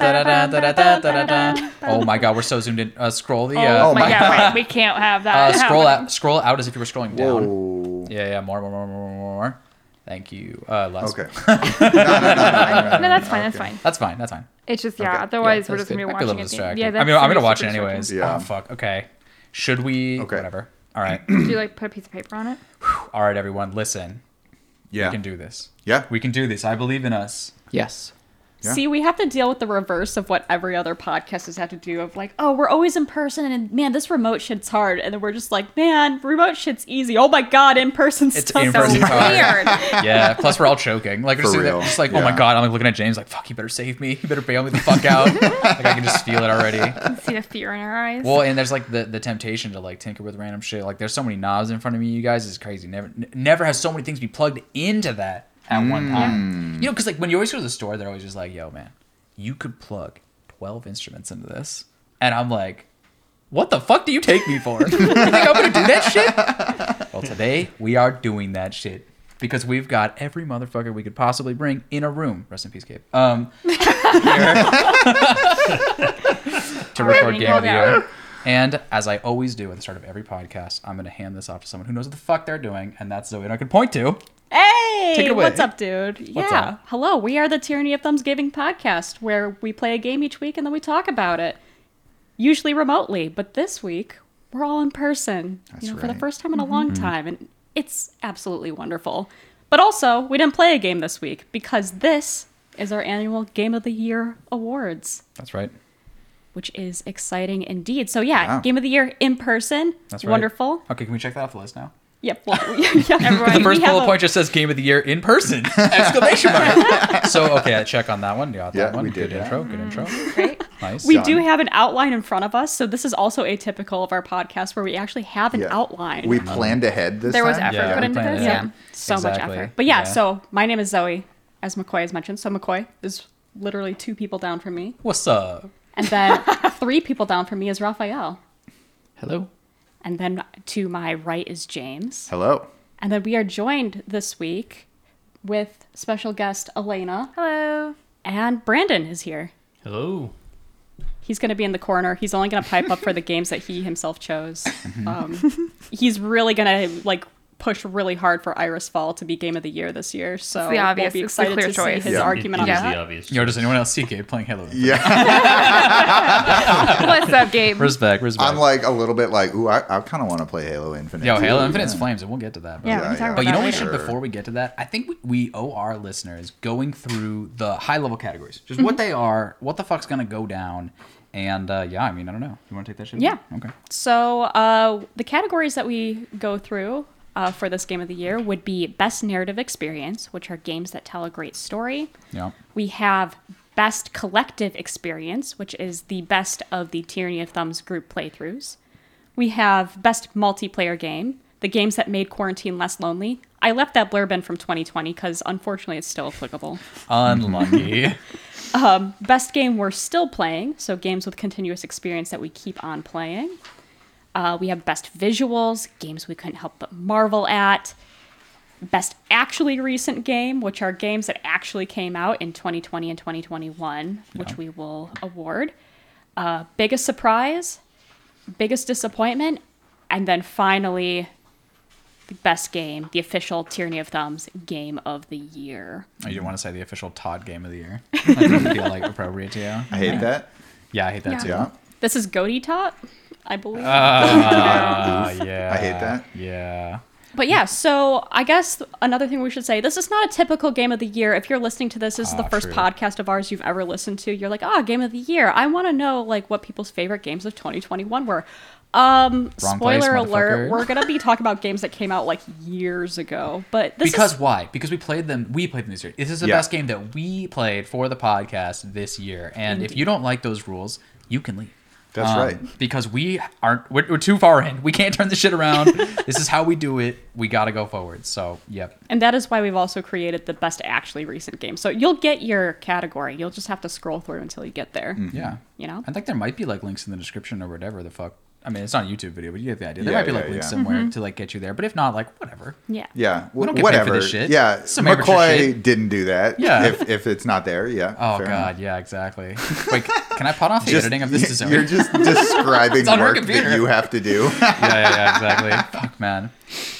Now recording. Oh my god, we're so zoomed in. Uh, scroll the. Uh, Oh my god, wait, we can't have that. uh, scroll out. Scroll out as if you were scrolling down. Whoa. Yeah, yeah. More, more, more, more, more, more. Thank you. Uh, less. Okay. no, that's fine. That's fine. That's fine. That's fine. It's just yeah. Okay. Otherwise, Yeah, we're just gonna good. be Might be a watching little it. distracted. Yeah, I mean, I'm gonna watch it anyways. Yeah. Oh fuck. Okay. Should we? Okay. Whatever. All right. Do you like put a piece of paper on it? All right, everyone. Listen. Yeah. We can do this. Yeah. We can do this. I believe in us. Yes. Yeah. See, we have to deal with the reverse of what every other podcast has had to do of like, oh, we're always in person and man, this remote shit's hard. And then we're just like, man, remote shit's easy. Oh my god, in person It's stuff. in-person is hard. weird. Yeah. Plus, we're all choking. Like, we're For just, real. just like, oh my god. I'm like looking at James, like, fuck. You better save me. You better bail me the fuck out. like, I can just feel it already. See the fear in our eyes. Well, and there's like the, the temptation to like tinker with random shit. Like there's so many knobs in front of me, you guys. It's crazy. Never n- never has so many things be plugged into that at one time. You know, because like when you always go to the store, they're always just like, "Yo, man, you could plug 12 instruments into this," and I'm like, "What the fuck do you take me for? you think I'm gonna do that shit?" Well, today we are doing that shit. Because we've got every motherfucker we could possibly bring in a room. Rest in peace, Gabe. Um, to record Game of the. Year. And as I always do at the start of every podcast, I'm going to hand this off to someone who knows what the fuck they're doing, and that's Zoe. And I can point to. Hey, Take it away. what's up, dude? What's yeah. up? Hello, we are the Tyranny of Thumbs Giving podcast where we play a game each week and then we talk about it. Usually remotely, but this week we're all in person. That's you know, for the first time in a long mm-hmm. time and it's absolutely wonderful. But also, we didn't play a game this week because this is our annual Game of the Year awards, That's right. which is exciting indeed. So yeah, Wow. Game of the Year in person. That's right. Wonderful. Okay, can we check that off the list now? Yep. Well, yeah, Everyone- The first have bullet a- point just says Game of the Year in person! Exclamation mark! so, okay, I check on that one. Got Yeah, that one. we did Good that. intro. Good mm, intro. Great. Nice. We Done. do have an outline in front of us, so this is also atypical of our podcast where we actually have an Yeah. outline. We planned ahead this There was time. effort Yeah, put into this. it. Yeah. yeah, so much effort. But yeah, Yeah. so my name is Zoe, as McCoy has mentioned. So McCoy is literally two people down from me, What's up? and then three people down from me is Raphael, Hello. And then to my right is James, Hello. and then we are joined this week with special guest Elena, Hello. and Brandon is here. Hello. He's going to be in the corner. He's only going to pipe up for the games that he himself chose. Um, he's really going to like push really hard for Iris Fall to be game of the year this year. So It's the obvious- we'll be it's excited clear to choice. see his Yeah. argument It on is that. the obvious. Yo, does anyone else see Gabe playing Halo? Yeah. What's up, Gabe? Respect, respect. I'm like a little bit like, ooh, I, I kind of want to play Halo Infinite. Yo, too. Halo Infinite's Yeah. flames, and we'll get to that. but- Yeah, Yeah, we can yeah. about But you know what we later. should before we get to that? I think we, we owe our listeners going through the high level categories, just Mm-hmm. what they are, what the fuck's gonna go down, and uh, yeah, I mean, I don't know. You want to take that shit? Yeah. Okay. So uh, the categories that we go through uh, for this game of the year would be best narrative experience, which are games that tell a great story. Yeah. We have Best Collective Experience, which is the best of the Tyranny of Thumbs group playthroughs. We have Best Multiplayer Game, the games that made quarantine less lonely. I left that blurb in from 2020 because unfortunately it's still applicable. Unlucky. Best game we're still playing, so games with continuous experience that we keep on playing. Uh, we have best visuals, games we couldn't help but marvel at. Best actually recent game, which are games that actually came out in 2020 and 2021, which we will award. Uh, biggest surprise, biggest disappointment, and then finally, the best game, the official Tyranny of Thumbs game of the year. Oh, you didn't want to say the official Todd game of the year. That doesn't feel like appropriate to you. I hate that. Yeah, I hate that too. Yeah. This is Goaty Tot, I believe. Uh, yeah. I hate that. Yeah. But yeah, so I guess another thing we should say this is not a typical game of the year. If you're listening to this, this is the Ah, first true. podcast of ours you've ever listened to. You're like, oh, game of the year. I want to know like what people's favorite games of 2021 were. Um, Wrong place, spoiler alert, we're gonna be talking about games that came out like years ago. But this Because is why? Because we played them. We played them this year. This is the Yeah. best game that we played for the podcast this year. And if you don't like those rules, you can leave. That's Um, right. Because we aren't. We're, we're too far in. We can't turn this shit around. this is how we do it. We got to go forward. So, yep. and that is why we've also created the best actually recent game. So you'll get your category. You'll just have to scroll through until you get there. Yeah. You know? I think there might be like links in the description or whatever the fuck I mean, it's not a YouTube video, but you get the idea. There Yeah, might be like links yeah. somewhere mm-hmm. to like get you there. But if not, like whatever. Yeah. Yeah, We don't wh- get paid for whatever. this shit. Yeah, Some McCoy shit. didn't do that. Yeah. if if it's not there, yeah. Oh god, enough. yeah, exactly. Wait, can I pot off the Just- editing of this to Zoe? You're just describing It's work that you have to do. yeah, yeah, yeah, exactly. Fuck, man.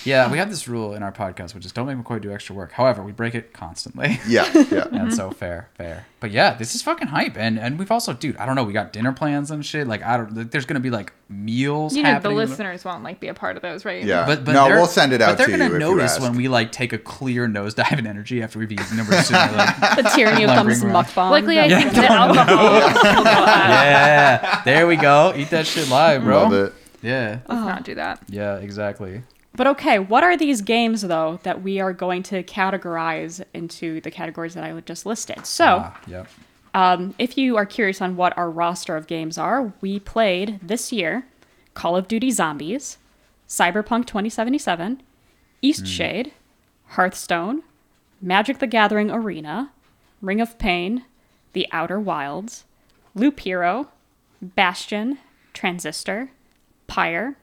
Yeah, we have this rule in our podcast, which is don't make McCoy do extra work. However, we break it constantly. yeah, yeah. and mm-hmm. so fair, fair. But yeah, this is fucking hype, and and we've also, dude, I don't know, we got dinner plans and shit. Like I don't, like, there's gonna be like meals You know, the listeners won't like be a part of those, right? Yeah. But, but No, we'll send it out But they're to gonna you notice when we like take a clear nosedive in energy after we've eaten them. We're sitting there like, The tyranny of Lumbering thumbs around. mukbang. Luckily, I Yeah. think that alcohol will go out. yeah, there we go. Eat that shit live, bro. Love it. Yeah, Let's not do that. yeah, exactly. But okay, what are these games though that we are going to categorize into the categories that I just listed? So, Ah, yep. um, if you are curious on what our roster of games are, we played this year Call of Duty Zombies, Cyberpunk 2077, Eastshade, Hearthstone, Magic the Gathering Arena, Ring of Pain, The Outer Wilds, Loop Hero, Bastion, Transistor, Pyre,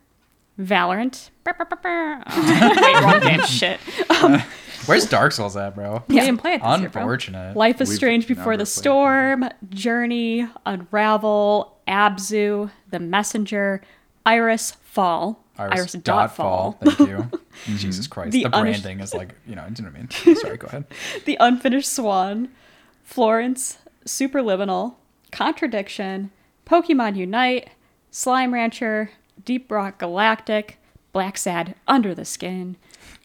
Valorant. Wait, wrong game. Shit. Um, Where's Dark Souls at, bro? We didn't play it this year, bro. Unfortunate. Life is We've Strange Before never the played. Storm, Journey, Unravel, Abzu, The Messenger, Iris Fall, Iris, dot dot fall. Thank you. Jesus Christ. The The, unish- branding is like, you know, you know what I mean? Sorry, go ahead. The Unfinished Swan, Florence, Superliminal, Contradiction, Pokemon Unite, Slime Rancher, Deep Rock Galactic, Blacksad Under the Skin,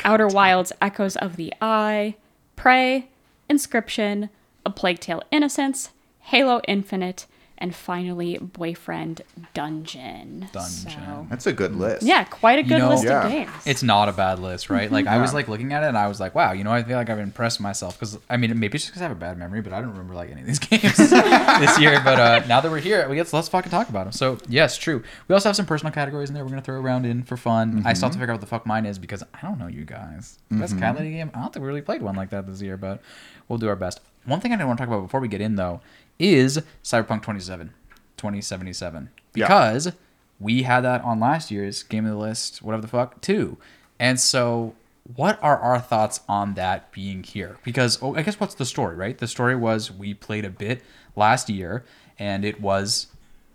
Outer Wilds Echoes of the Eye, Prey, Inscryption, A Plague Tale Innocence, Halo Infinite, and finally Boyfriend Dungeon. Dungeon. So- That's a good mm. list. yeah, quite a You good know- list Yeah. of games. It's not a bad list, right? Like I was like looking at it and I was like, wow, you know, I feel like I've impressed myself because I mean, maybe it's just because I have a bad memory, but I don't remember like any of these games this year. But uh, now that we're here, we get let's fucking talk about them. So yes, true. We also have some personal categories in there. We're gonna throw around in for fun. I still have to mm-hmm. figure out what the fuck mine is because I don't know you guys. Best cat lady game. I don't think we really played one like that this year, but we'll do our best. One thing I didn't want to talk about before we get in though is Cyberpunk 27, 2077 Yeah. because we had that on last year's game of the list, whatever the fuck, too. And so, what are our thoughts on that being here? Because oh, I guess what's the story, right? The story was we played a bit last year, and it was,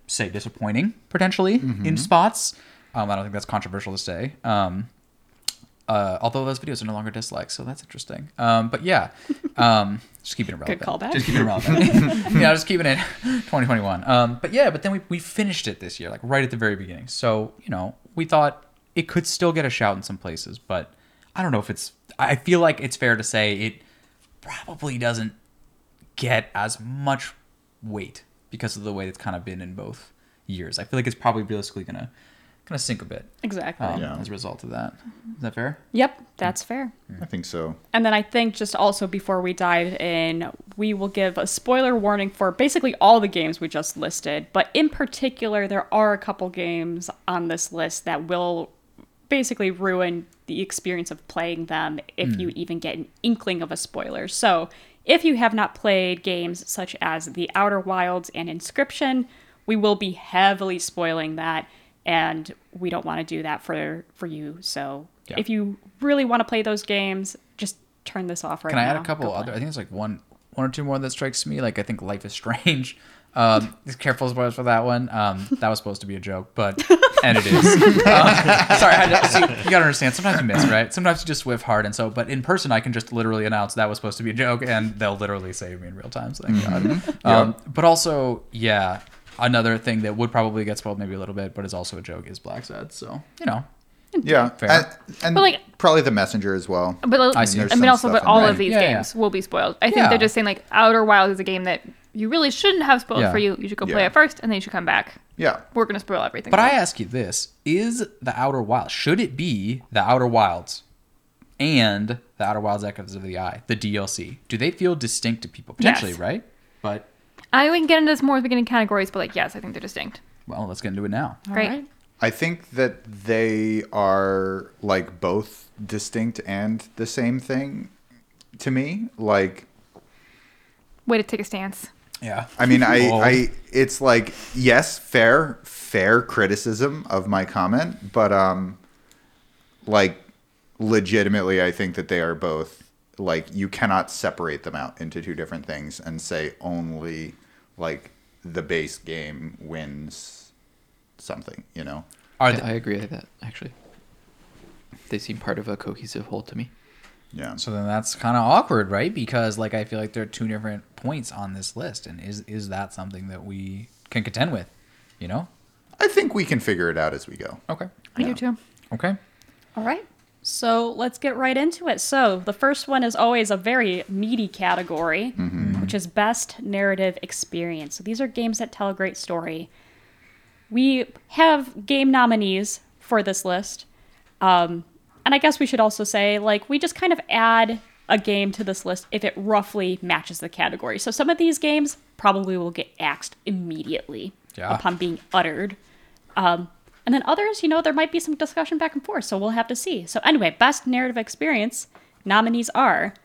say, disappointing potentially in spots. Um, I don't think that's controversial to say. Um, uh, although those videos are no longer dislikes, so that's interesting. Um, but yeah, um, just keeping it relevant. callback. Just keeping it relevant. yeah, just keeping it 2021. Um, but yeah, but then we, we finished it this year, like right at the very beginning. So you know, we thought it could still get a shout in some places, but I don't know if it's. I feel like it's fair to say it probably doesn't get as much weight because of the way it's kind of been in both years. I feel like it's probably realistically gonna gonna sink a bit exactly. um, Yeah. as a result of that. Is that fair? Yep, that's fair. I think so. And then I think just also before we dive in, we will give a spoiler warning for basically all the games we just listed. But in particular, there are a couple games on this list that will basically ruin the experience of playing them if you even get an inkling of a spoiler. So if you have not played games such as The Outer Wilds and Inscryption, we will be heavily spoiling that. And we don't want to do that for for you. So Yeah. if you really want to play those games, just turn this off right now. Can I now. add a couple Go other? play. I think it's like one, one or two more that strikes me. Like I think Life is Strange. Um, just careful spoilers for that one. Um, that was supposed to be a joke, but and it is. Um, sorry, I just, see, you gotta understand. Sometimes you miss, right? Sometimes you just whiff hard, and so. But in person, I can just literally announce that was supposed to be a joke, and they'll literally save me in real time. So thank God. Um, But also, yeah, another thing that would probably get spoiled maybe a little bit, but is also a joke is Blacksad. So you know, Yeah, Fair. and, and But, like- probably the messenger as well. But I I, see. I mean, also, but all there. of these Yeah, yeah. games will be spoiled. I think Yeah. they're just saying like Outer Wilds is a game that you really shouldn't have spoiled Yeah. for you. You should go play it first, and then you should come back. Yeah, We're gonna spoil everything. But I ask you this: Is the Outer Wilds should it be the Outer Wilds and the Outer Wilds Echoes of the Eye, the DLC? Do they feel distinct to people potentially? Yes. Right? But I we can get into this more at the beginning categories, but like yes, I think they're distinct. well, let's get into it now. All Great. right. I think that they are like both distinct and the same thing to me. Like, Way to take a stance. Yeah. I mean, I, Bold. I, it's like yes, fair, fair criticism of my comment, but um, like legitimately, I think that they are both like you cannot separate them out into two different things and say only like the base game wins something. You know? Are Yeah, they- I agree with that actually. They seem part of a cohesive whole to me. Yeah. So then that's kind of awkward, right? Because like I feel like there are two different points on this list, and is is that something that we can contend with? You know? I think we can figure it out as we go. Okay. I do too. Okay. All right. So let's get right into it. So the first one is always a very meaty category, which is best narrative experience. So these are games that tell a great story. We have game nominees for this list. Um, and I guess we should also say, like, we just kind of add a game to this list if it roughly matches the category. So some of these games probably will get axed immediately Yeah. upon being uttered. Um, and then others, you know, there might be some discussion back and forth, so we'll have to see. So anyway, best narrative experience nominees are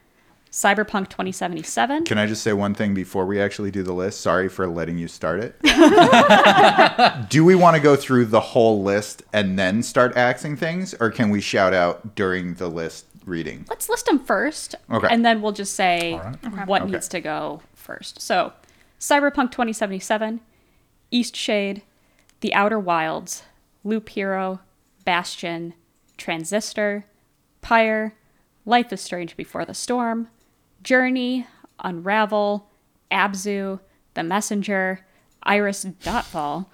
Cyberpunk 2077. Can I just say one thing before we actually do the list? Sorry for letting you start it. do we want to go through the whole list and then start axing things, or can we shout out during the list reading? Let's list them first, Okay. and then we'll just say right. what Okay. needs to go first. So, Cyberpunk 2077, Eastshade, The Outer Wilds, Loop Hero, Bastion, Transistor, Pyre, Life is Strange Before the Storm, Journey, Unravel, Abzu, The Messenger, Iris Dotfall.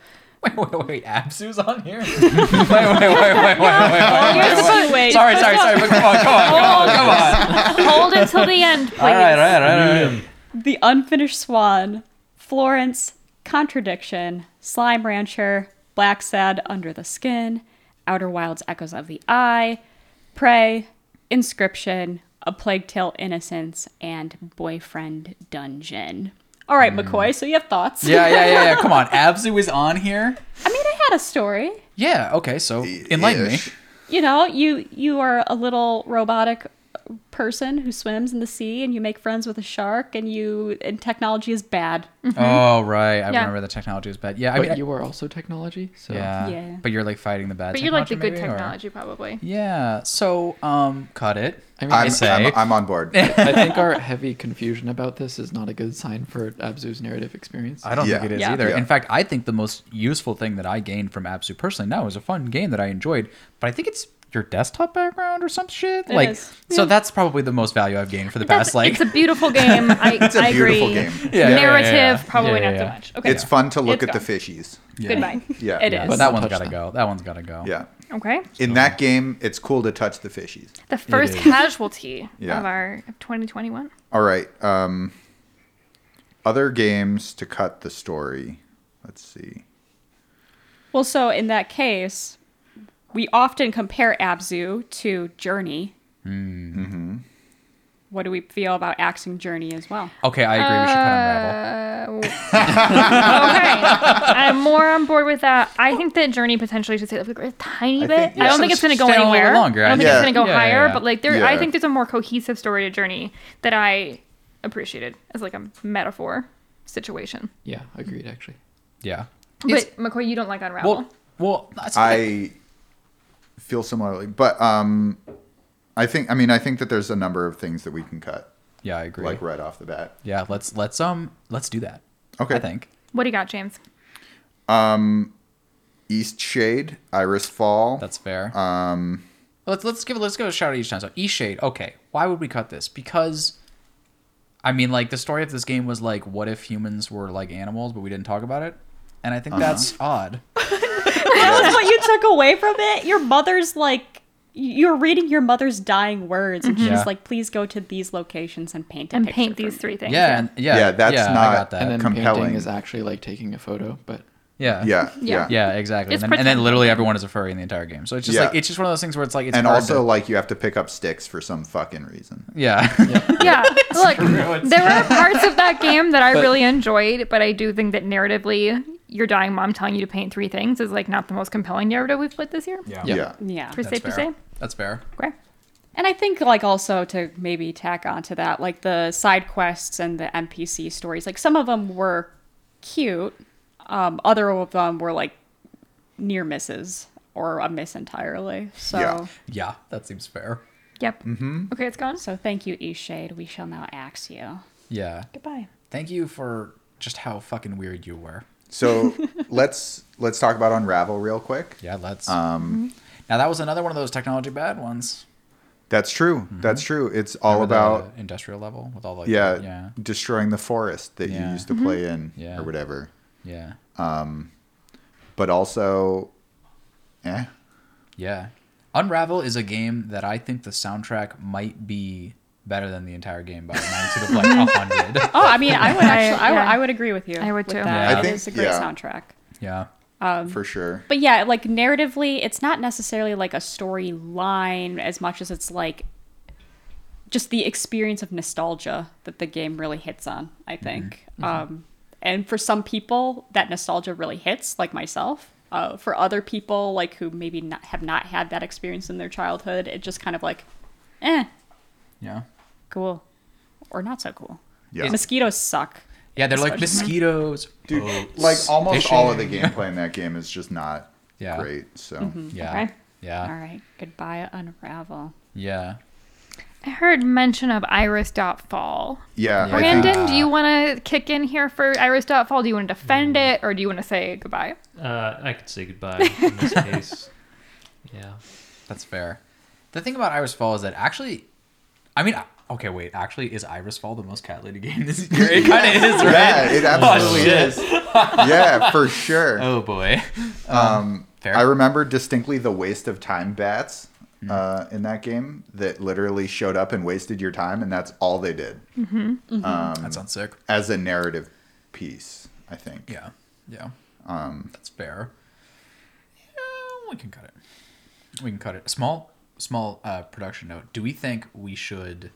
Wait, wait, wait, wait. Abzu's on here? wait, wait, wait, wait, wait, wait, wait, You're wait, supposed wait. Sorry, sorry, sorry. But come on, come on, come on, come on. Hold it till the end, please. All right, all right, all right, all right. The Unfinished Swan, Florence, Contradiction, Slime Rancher, Blacksad Under the Skin, Outer Wilds Echoes of the Eye, Prey, Inscryption, A Plague Tale Innocence, and Boyfriend Dungeon. All right, hmm. McCoy, so you have thoughts? Yeah, yeah, yeah, yeah. Come on. Abzu is on here? I mean, I had a story. Yeah, okay, so enlighten me. You know, you you are a little robotic person who swims in the sea and you make friends with a shark and you and technology is bad. Oh, right. I Yeah. remember the technology was bad. Yeah, I But mean, you are also technology, so yeah. Yeah. But you're like fighting the bad But you like the good maybe, or- technology, probably. Yeah, so, um, cut it. I mean, I I'm, say. I'm, I'm on board. I think our heavy confusion about this is not a good sign for Abzu's narrative experience. I don't Yeah. think it is Yeah. either. Yeah. In fact, I think the most useful thing that I gained from Abzu personally now is a fun game that I enjoyed, but I think it's your desktop background or some shit. It like, is. so that's probably the most value I've gained for the That's, past like. it's a beautiful game. I, It's a I beautiful agree. game. Yeah, yeah, yeah, Narrative, yeah. probably Yeah, not yeah, so yeah. much. Okay. It's fun to look It's at the fishies. Yeah. Goodbye. Yeah. It Yeah, is. but that one's gotta go. That one's gotta go. Yeah. Okay. In that game, it's cool to touch the fishies. The first casualty Yeah. of our of 2021. All right. Um, other games to cut the story. Let's see. Well, so in that case, we often compare Abzu to Journey. Mm-hmm. What do we feel about axing Journey as well? Okay, I agree. we should cut Unravel. Uh, okay. I'm more on board with that. I think that Journey potentially should stay up a tiny I bit. think- yeah. I don't So think it's going to go stay a little anywhere. longer, I don't I think think. it's going to go Yeah, yeah, higher, yeah. but like there, I Yeah. think there's a more cohesive story to Journey that I appreciated as like a metaphor situation. Yeah, agreed. Actually, Yeah. But McCoy, you don't like Unravel. Well, well, that's I feel similarly, but um, I think. I mean, I think that there's a number of things that we can cut, yeah, I agree. like right off the bat. Yeah, let's let's um let's do that. Okay. I think. what do you got, James? Um, Eastshade, Iris Fall. That's fair. um, let's let's give it let's give it a shout out each time. So Eastshade, okay. Why would we cut this? Because I mean like the story of this game was like what if humans were like animals but we didn't talk about it? And I think that's odd. That was what you took away from it. Your mother's like, you're reading your mother's dying words, and she's mm-hmm. Yeah. like, "Please go to these locations and paint a And picture paint these three things. Yeah, and yeah. Yeah, that's yeah, not- that. and then compelling. painting is actually like taking a photo, but yeah. yeah, Yeah. yeah, Yeah, exactly. And then, and then literally everyone is a furry in the entire game. So it's just Yeah. like it's just one of those things where it's like it's and also to- like you have to pick up sticks for some fucking reason. yeah. Yeah, look, there are parts of that game that I really enjoyed, but I do think that narratively, your dying mom telling you to paint three things is like not the most compelling narrative we've played this year. Yeah. Yeah. Yeah. Yeah. Pretty That's safe to fair. say. That's fair. Okay. And I think like also to maybe tack onto that, like the side quests and the NPC stories, like some of them were cute. Um, other of them were like near misses or a miss entirely. So Yeah. Yeah, that seems fair. Yep. Mm-hmm. Okay, it's gone. so thank you, Eshade. We shall now axe you. Yeah. Goodbye. Thank you for just how fucking weird you were. So let's let's talk about Unravel real quick. Yeah, let's. Um, now that was another one of those technology bad ones. that's true. That's true. It's all Remember about the industrial level with all like yeah, the- yeah, destroying the forest that you used to play in Yeah. or whatever. yeah, Um, But also, eh. yeah. Unravel is a game that I think the soundtrack might be better than the entire game by a magnitude of like a hundred. Oh, I mean, I would actually, I, would, yeah. I would agree with you. I would too. Yeah. I It think- is a great yeah. soundtrack. Yeah, for sure. But yeah, like narratively, it's not necessarily like a storyline as much as it's like just the experience of nostalgia that the game really hits on, I think. Um, and for some people, that nostalgia really hits, like myself. Uh, for other people, like who maybe not, have not had that experience in their childhood, it just kind of like, eh, yeah, cool, or not so cool. Yeah. Mosquitoes suck. yeah. They're like Especially- mosquitoes. Dude, boats, like almost all of the gameplay in that game is just not Yeah. great. So Yeah, Okay. yeah, All right, goodbye, Unravel. yeah. I heard mention of Iris.fall. yeah, Yeah. Think Brandon, do you want to kick in here for Iris.fall? Do you want to defend it or do you want to say goodbye? Uh, I could say goodbye in this case. Yeah. That's fair. The thing about Iris Fall is that actually, I mean, okay, wait. Actually, is Iris Fall the most cat lady game this year? It kind of is, right? yeah, it absolutely shit. is. yeah, for sure. Oh boy. Um, fair. I remember distinctly the waste of time bats uh, in that game that literally showed up and wasted your time, and that's all they did Um, that sounds sick. as a narrative piece. I think. Yeah, yeah. Um, That's fair. Yeah, we can cut it. We can cut it. Small, small uh, production note. Do we think we should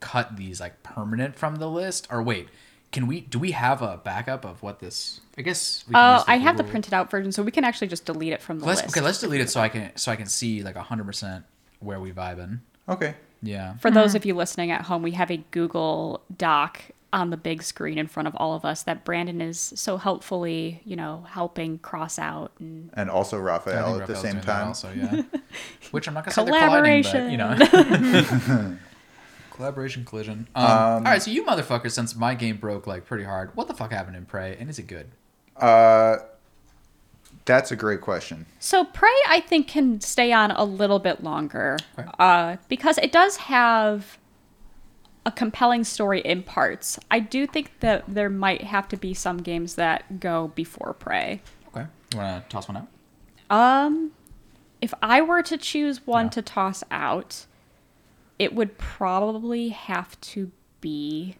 cut these like permanent from the list, or wait? Can we? Do we have a backup of what this? I guess. We can Uh, I have the printed out version, so we can actually just delete it from the Let's list. okay. Let's delete it so I can so I can see like hundred percent where we vibing. okay. Yeah. For those of you listening at home, we have a Google Doc on the big screen in front of all of us that Brandon is so helpfully, you know, helping cross out and And also Raphael think at the same time. Also, yeah. Which I'm not gonna say they're colliding, but, Collaboration. you know. Collaboration collision. Um, all right, so you motherfuckers, since my game broke like pretty hard, what the fuck happened in Prey, and is it good? Uh, that's a great question. So Prey, I think, can stay on a little bit longer Okay. uh, because it does have a compelling story in parts. I do think that there might have to be some games that go before Prey. Okay, you wanna toss one out? Um, if I were to choose one Yeah. to toss out, it would probably have to be.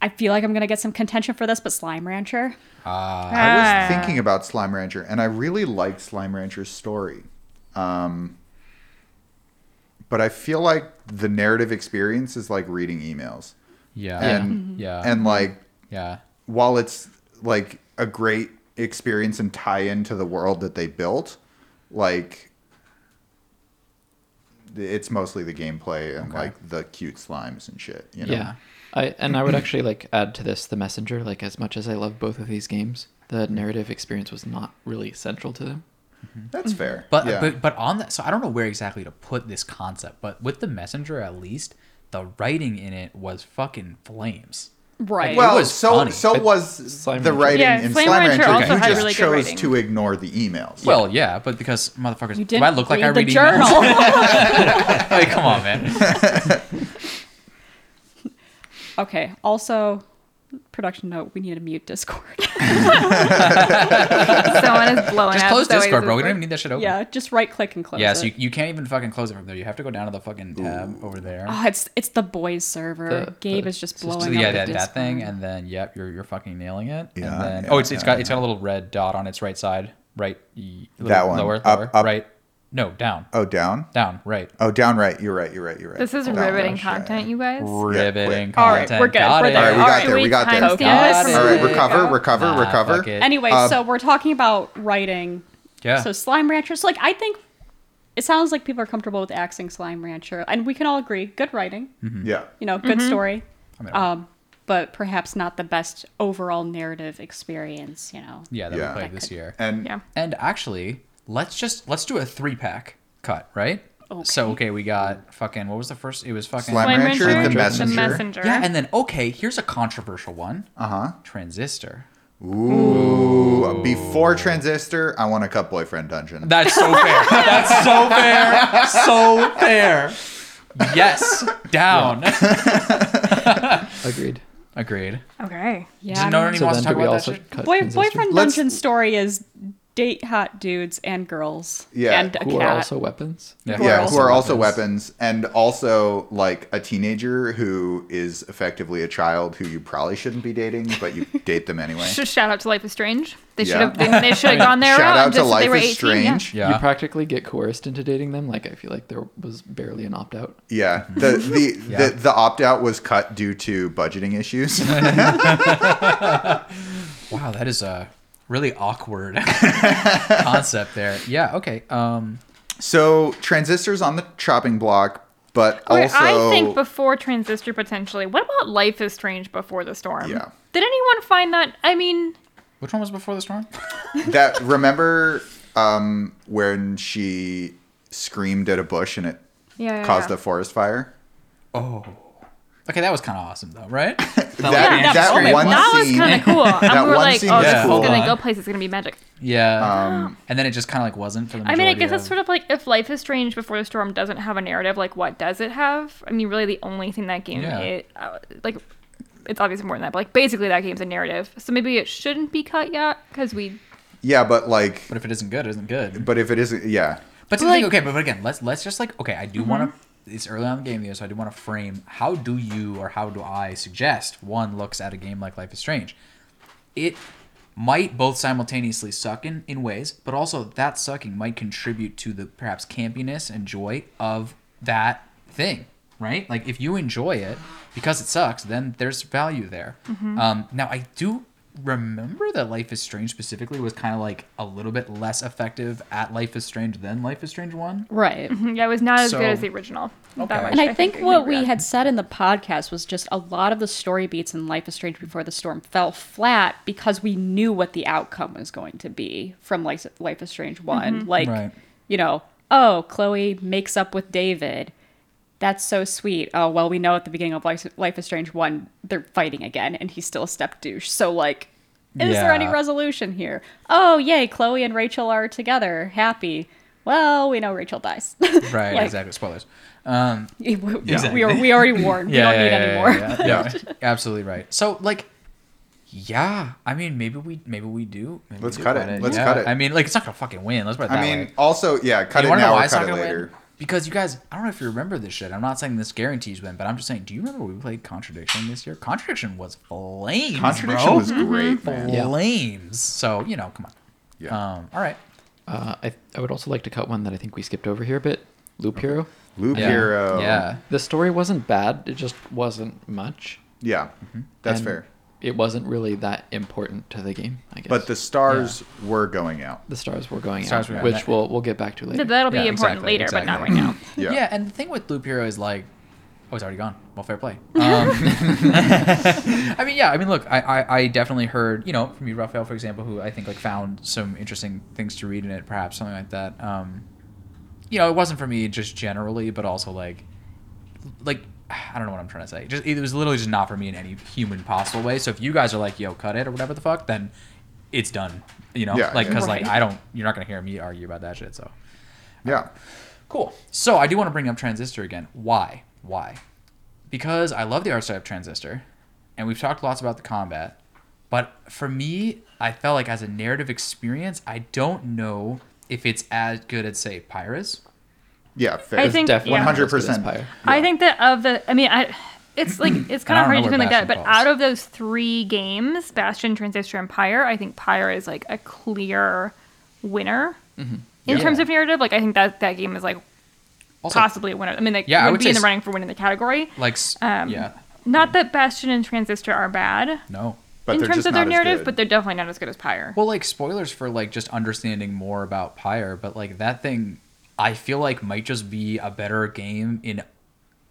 I feel like I'm gonna get some contention for this, but Slime Rancher. Uh, I Ah. was thinking about Slime Rancher, and I really liked Slime Rancher's story. Um, but I feel like the narrative experience is like reading emails. yeah, And yeah, and like yeah, while it's like a great experience and tie into the world that they built, like it's mostly the gameplay and Okay. like the cute slimes and shit. You know? Yeah. I and I would actually like add to this the messenger. Like as much as I love both of these games, the mm-hmm. narrative experience was not really central to them. Mm-hmm. that's mm-hmm. fair. But yeah. but but on that, so I don't know where exactly to put this concept, but with the messenger, at least the writing in it was fucking flames. Right. it well, was so funny. so was Slime the Rancher- writing Yeah, in Slime Slime Rancher Rancher. also you had just really good chose writing. to ignore the emails. Well, yeah, but because motherfuckers, you didn't I look like read I the read journal. emails? like, come on, man. okay. Also, production note: we need to mute Discord. Someone is blowing Just up. close so Discord, bro. We don't even need that shit open. yeah, just right click and close Yeah, it. so you, you can't even fucking close it from there. You have to go down to the fucking tab over there. Oh, it's it's the boys server. The- Gabe the is just system- blowing So, yeah, up that, the that thing, and then yep, you're you're fucking nailing it. Yeah, and then yeah, oh, it's it's yeah, got it's yeah. got a little red dot on its right side, right. That one. lower, Up, lower, up. right. No, down, Oh, down. down, right. Oh, down. Right. You're right. You're right. You're right. This is Down, riveting right. content, you guys. Riveting quick. All right, we're good, Got we're it. there. All right, we All got right, there. We wait, got there. Got All right, recover, recover, Nah, recover. Anyway, Uh, so we're talking about writing. Yeah. So Slime Ranchers, like I think it sounds like people are comfortable with axing Slime Rancher, and we can all agree, good writing, Yeah. you know, good story, I mean, um, but perhaps not the best overall narrative experience. You know, yeah, that Yeah. we played That this could- year. And Yeah. And actually, let's just let's do a three pack cut, right? So okay, we got fucking what was the first? It was fucking Slime Flame Rancher, Rancher, The Messenger. messenger. Yeah, and then okay, here's a controversial one. uh huh. Transistor. Ooh. Before Transistor, I want to cut Boyfriend Dungeon. That's so fair. That's so fair. So fair. Yes. Down. Agreed. Agreed. okay. yeah. Did I no mean, one So wants to talk about that also shit? cut Boy, Transistor? boyfriend Let's- dungeon story is date hot dudes and girls. Yeah, and a Who cat. are also weapons? Yeah. Who are also who are also weapons. weapons, and also like a teenager who is effectively a child who you probably shouldn't be dating, but you date them anyway. Just shout out to Life is Strange. They should have. They, they should have gone there. Shout out and to Life they were is 18. Strange. Yeah. You practically get coerced into dating them. Like I feel like there was barely an opt out. Yeah, the the, Yeah. the the opt out was cut due to budgeting issues. Wow, that is a really awkward concept there. Yeah. Okay. Um. so transistors on the chopping block, but Okay, also I think before Transistor potentially. What about Life is Strange before the storm? Yeah. Did anyone find that? I mean, Which one was before the storm? that remember um, when she screamed at a bush and it yeah, yeah, caused yeah. a forest fire. Oh. Okay, that was kind of awesome though, right? that Yeah, that moment. one that was kind of cool. and That we were one like, scene oh, was this Yeah. is cool. gonna go places. It's gonna be magic. Yeah. Um, and then it just kind of like wasn't for the I mean, I guess of... it's sort of like if Life is Strange Before the Storm doesn't have a narrative, like what does it have? I mean, really, the only thing that game Yeah. it, uh, like it's obviously more than that, but like basically that game's a narrative. So maybe it shouldn't be cut yet because we. yeah, but like, But if it isn't good, it isn't good. but if it isn't, yeah, But to Like- think, okay, but, but again, let's let's just like okay, I do want to. It's early on in the game here, so I do want to frame how do you or how do I suggest one looks at a game like Life is Strange. It might both simultaneously suck in, in ways, but also that sucking might contribute to the perhaps campiness and joy of that thing, right? Like if you enjoy it because it sucks, then there's value there. Um, now I do remember that Life is Strange specifically was kind of like a little bit less effective at Life is Strange than Life is Strange one. right. Mm-hmm. Yeah, it was not as So- good as the original. That Okay. much And I think can what we on. had said in the podcast was just a lot of the story beats in Life is Strange Before the Storm fell flat because we knew what the outcome was going to be from Life, Life is Strange one mm-hmm. Like, Right. you know, oh, Chloe makes up with David. That's so sweet. Oh, well, we know at the beginning of Life, Life is Strange 1, they're fighting again, and he's still a step douche. So, like, is there any resolution here? Oh, yay, Chloe and Rachel are together, happy. Well, we know Rachel dies. Right, Like- exactly. Spoilers. Um, we, we, Exactly. we, are, we already warned. we don't need any more. Yeah, yeah, absolutely right. So like, yeah, I mean, maybe we maybe we do. Maybe Let's do cut it. Let's Yeah. cut it. I mean, like it's not gonna fucking win. Let's put it that I mean, way. also, yeah, cut you it wanna know now or cut it later. win? Because you guys, I don't know if you remember this shit. I'm not saying this guarantees win, but I'm just saying. Do you remember we played Contradiction this year? Contradiction was flames. Contradiction bro. was great, man. Yeah. flames. So you know, come on. Yeah. Um, all right. Uh, I I would also like to cut one that I think we skipped over here a bit. Loop Hero. Loop Yeah. Hero. Yeah. The story wasn't bad. It just wasn't much. Yeah, that's And fair. It wasn't really that important to the game, I guess. But the stars were going out. the stars were going Stars out, were which out. we'll we'll get back to later. That'll be Yeah, important exactly, later, but not right now. Yeah. Yeah. and the thing with Loop Hero is like, oh, it's already gone. Well, fair play. Um, I mean, yeah. I mean, look, I, I, I definitely heard, you know, from you, Raphael, for example, who I think like found some interesting things to read in it, perhaps something like that. Um, you know, it wasn't for me just generally, but also like, like I don't know what I'm trying to say. Just it was literally just not for me in any human possible way. So if you guys are like, yo, cut it or whatever the fuck, then it's done. You know, Yeah, like because like I don't, you're not gonna hear me argue about that shit. So. Yeah. Cool. So I do want to bring up Transistor again. Why? Why? Because I love the art style of Transistor, and we've talked lots about the combat. But for me, I felt like as a narrative experience, I don't know if it's as good as say Pyrus. Yeah, fair. I think- definitely yeah. not as good as 100%. Pyre. I think that of the, I mean, I, it's like it's kind of hard to where think like that. But falls. out of those three games, Bastion, Transistor, and Pyre, I think Pyre is like a clear winner in Yeah. terms of narrative. Like I think that that game is like Also, possibly a winner. I mean, like Yeah, I would, would be in the running for winning the category. like Um, yeah, Not that Bastion and Transistor are bad no. But in terms of their narrative, but they're definitely not as good as Pyre. Well, like spoilers for like just understanding more about Pyre, but like that thing, I feel like might just be a better game in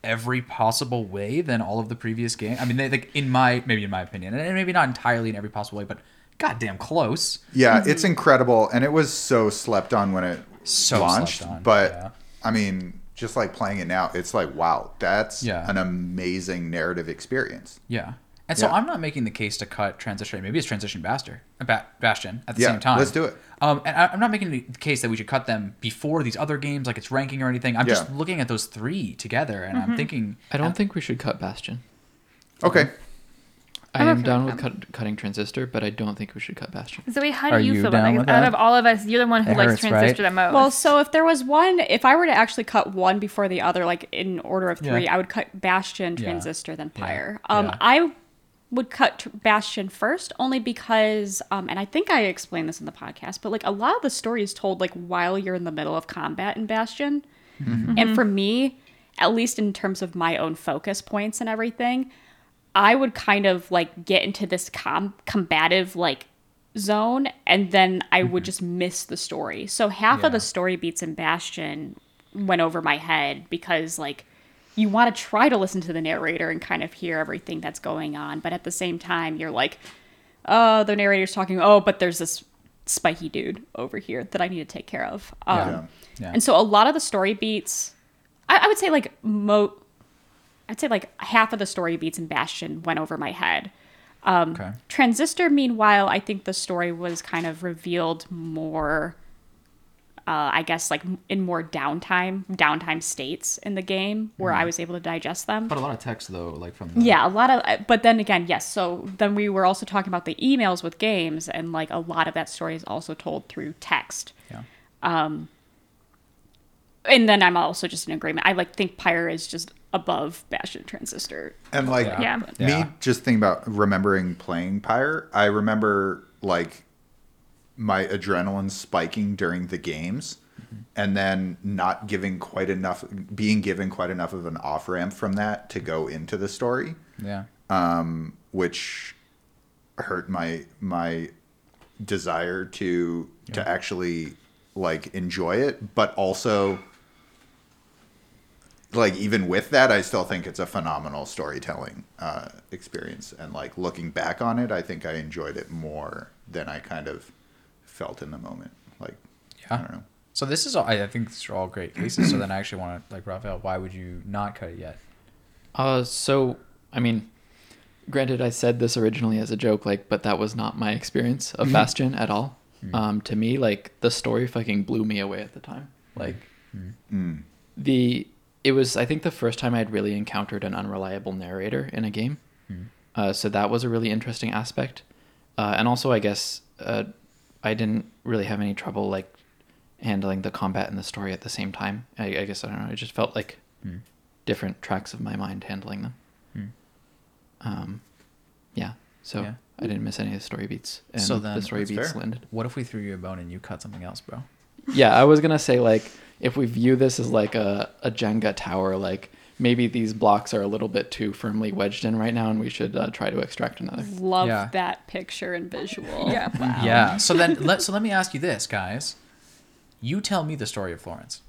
every possible way than all of the previous games. I mean, they like in my maybe in my opinion, and maybe not entirely in every possible way, but goddamn close. Yeah, mm-hmm. it's incredible, and it was so slept on when it So launched. slept on, but yeah. I mean, just like playing it now, it's like wow, that's Yeah. an amazing narrative experience. Yeah. And so Yeah. I'm not making the case to cut transition. Maybe it's transition Baster, ba- Bastion at the Yeah, same time. let's do it. Um, and I, I'm not making the case that we should cut them before these other games, like it's ranking or anything. I'm just looking at those three together, and Mm-hmm. I'm thinking. I don't think we should cut Bastion. Okay, I I'm okay down with with cut, cutting Transistor, but I don't think we should cut Bastion. Zoe, how do Are you, you feel about that? Out of all of us, you're the one who It likes hurts, right? Transistor the most. Well, so if there was one, if I were to actually cut one before the other, like in order of three, Yeah. I would cut Bastion, Yeah. Transistor, then Yeah. Pyre. Um, Yeah. I would cut Bastion first, only because, um, and I think I explained this in the podcast, but like a lot of the story is told like while you're in the middle of combat in Bastion, and for me, at least in terms of my own focus points and everything, I would kind of like get into this com- combative like zone and then I would just miss the story. So half Yeah. of the story beats in Bastion went over my head because like you want to try to listen to the narrator and kind of hear everything that's going on, but at the same time you're like, oh, the narrator's talking, oh, but there's this spiky dude over here that I need to take care of. Um, Yeah. Yeah. And so a lot of the story beats, I, I would say like mo, I'd say like half of the story beats in Bastion went over my head. Um, Okay. Transistor, meanwhile, I think the story was kind of revealed more. Uh, I guess like in more downtime, downtime states in the game where I was able to digest them. But a lot of text though, like from the, Yeah, a lot of, but then again, yes. So then we were also talking about the emails with games, and like a lot of that story is also told through text. Yeah. Um. And then I'm also just in agreement. I like think Pyre is just above Bastion Transistor. and like Yeah. Yeah. me just thinking about remembering playing Pyre, I remember like my adrenaline spiking during the games and then not giving quite enough being given quite enough of an off ramp from that to go into the story Yeah. um, which hurt my my desire to to actually like enjoy it. But also like even with that i still think it's a phenomenal storytelling uh, experience. And like looking back on it i think i enjoyed it more than i kind of felt in the moment like yeah. i Yeah. don't know So this is all. I I think these are all great cases. so then I actually want to like Raphael. Why would you not cut it yet? Uh, so I mean, granted, I said this originally as a joke, like, but that was not my experience of Bastion at all. Um, to me, like, the story fucking blew me away at the time. Like, Mm. the it was I think the first time I'd really encountered an unreliable narrator in a game. Uh, so that was a really interesting aspect, uh, and also I guess uh, I didn't really have any trouble like handling the combat and the story at the same time. I, I guess I don't know. It just felt like different tracks of my mind handling them. Um, yeah. So Yeah. I didn't miss any of the story beats, and So then- the story beats fair. landed. What if we threw you a bone and you cut something else, bro? Yeah, I was gonna say like if we view this as like a, a Jenga tower, like maybe these blocks are a little bit too firmly wedged in right now, and we should uh, try to extract another. Love Yeah. that picture and visual. Yeah. Wow. Yeah. So then let so let me ask you this, guys. You tell me the story of Florence.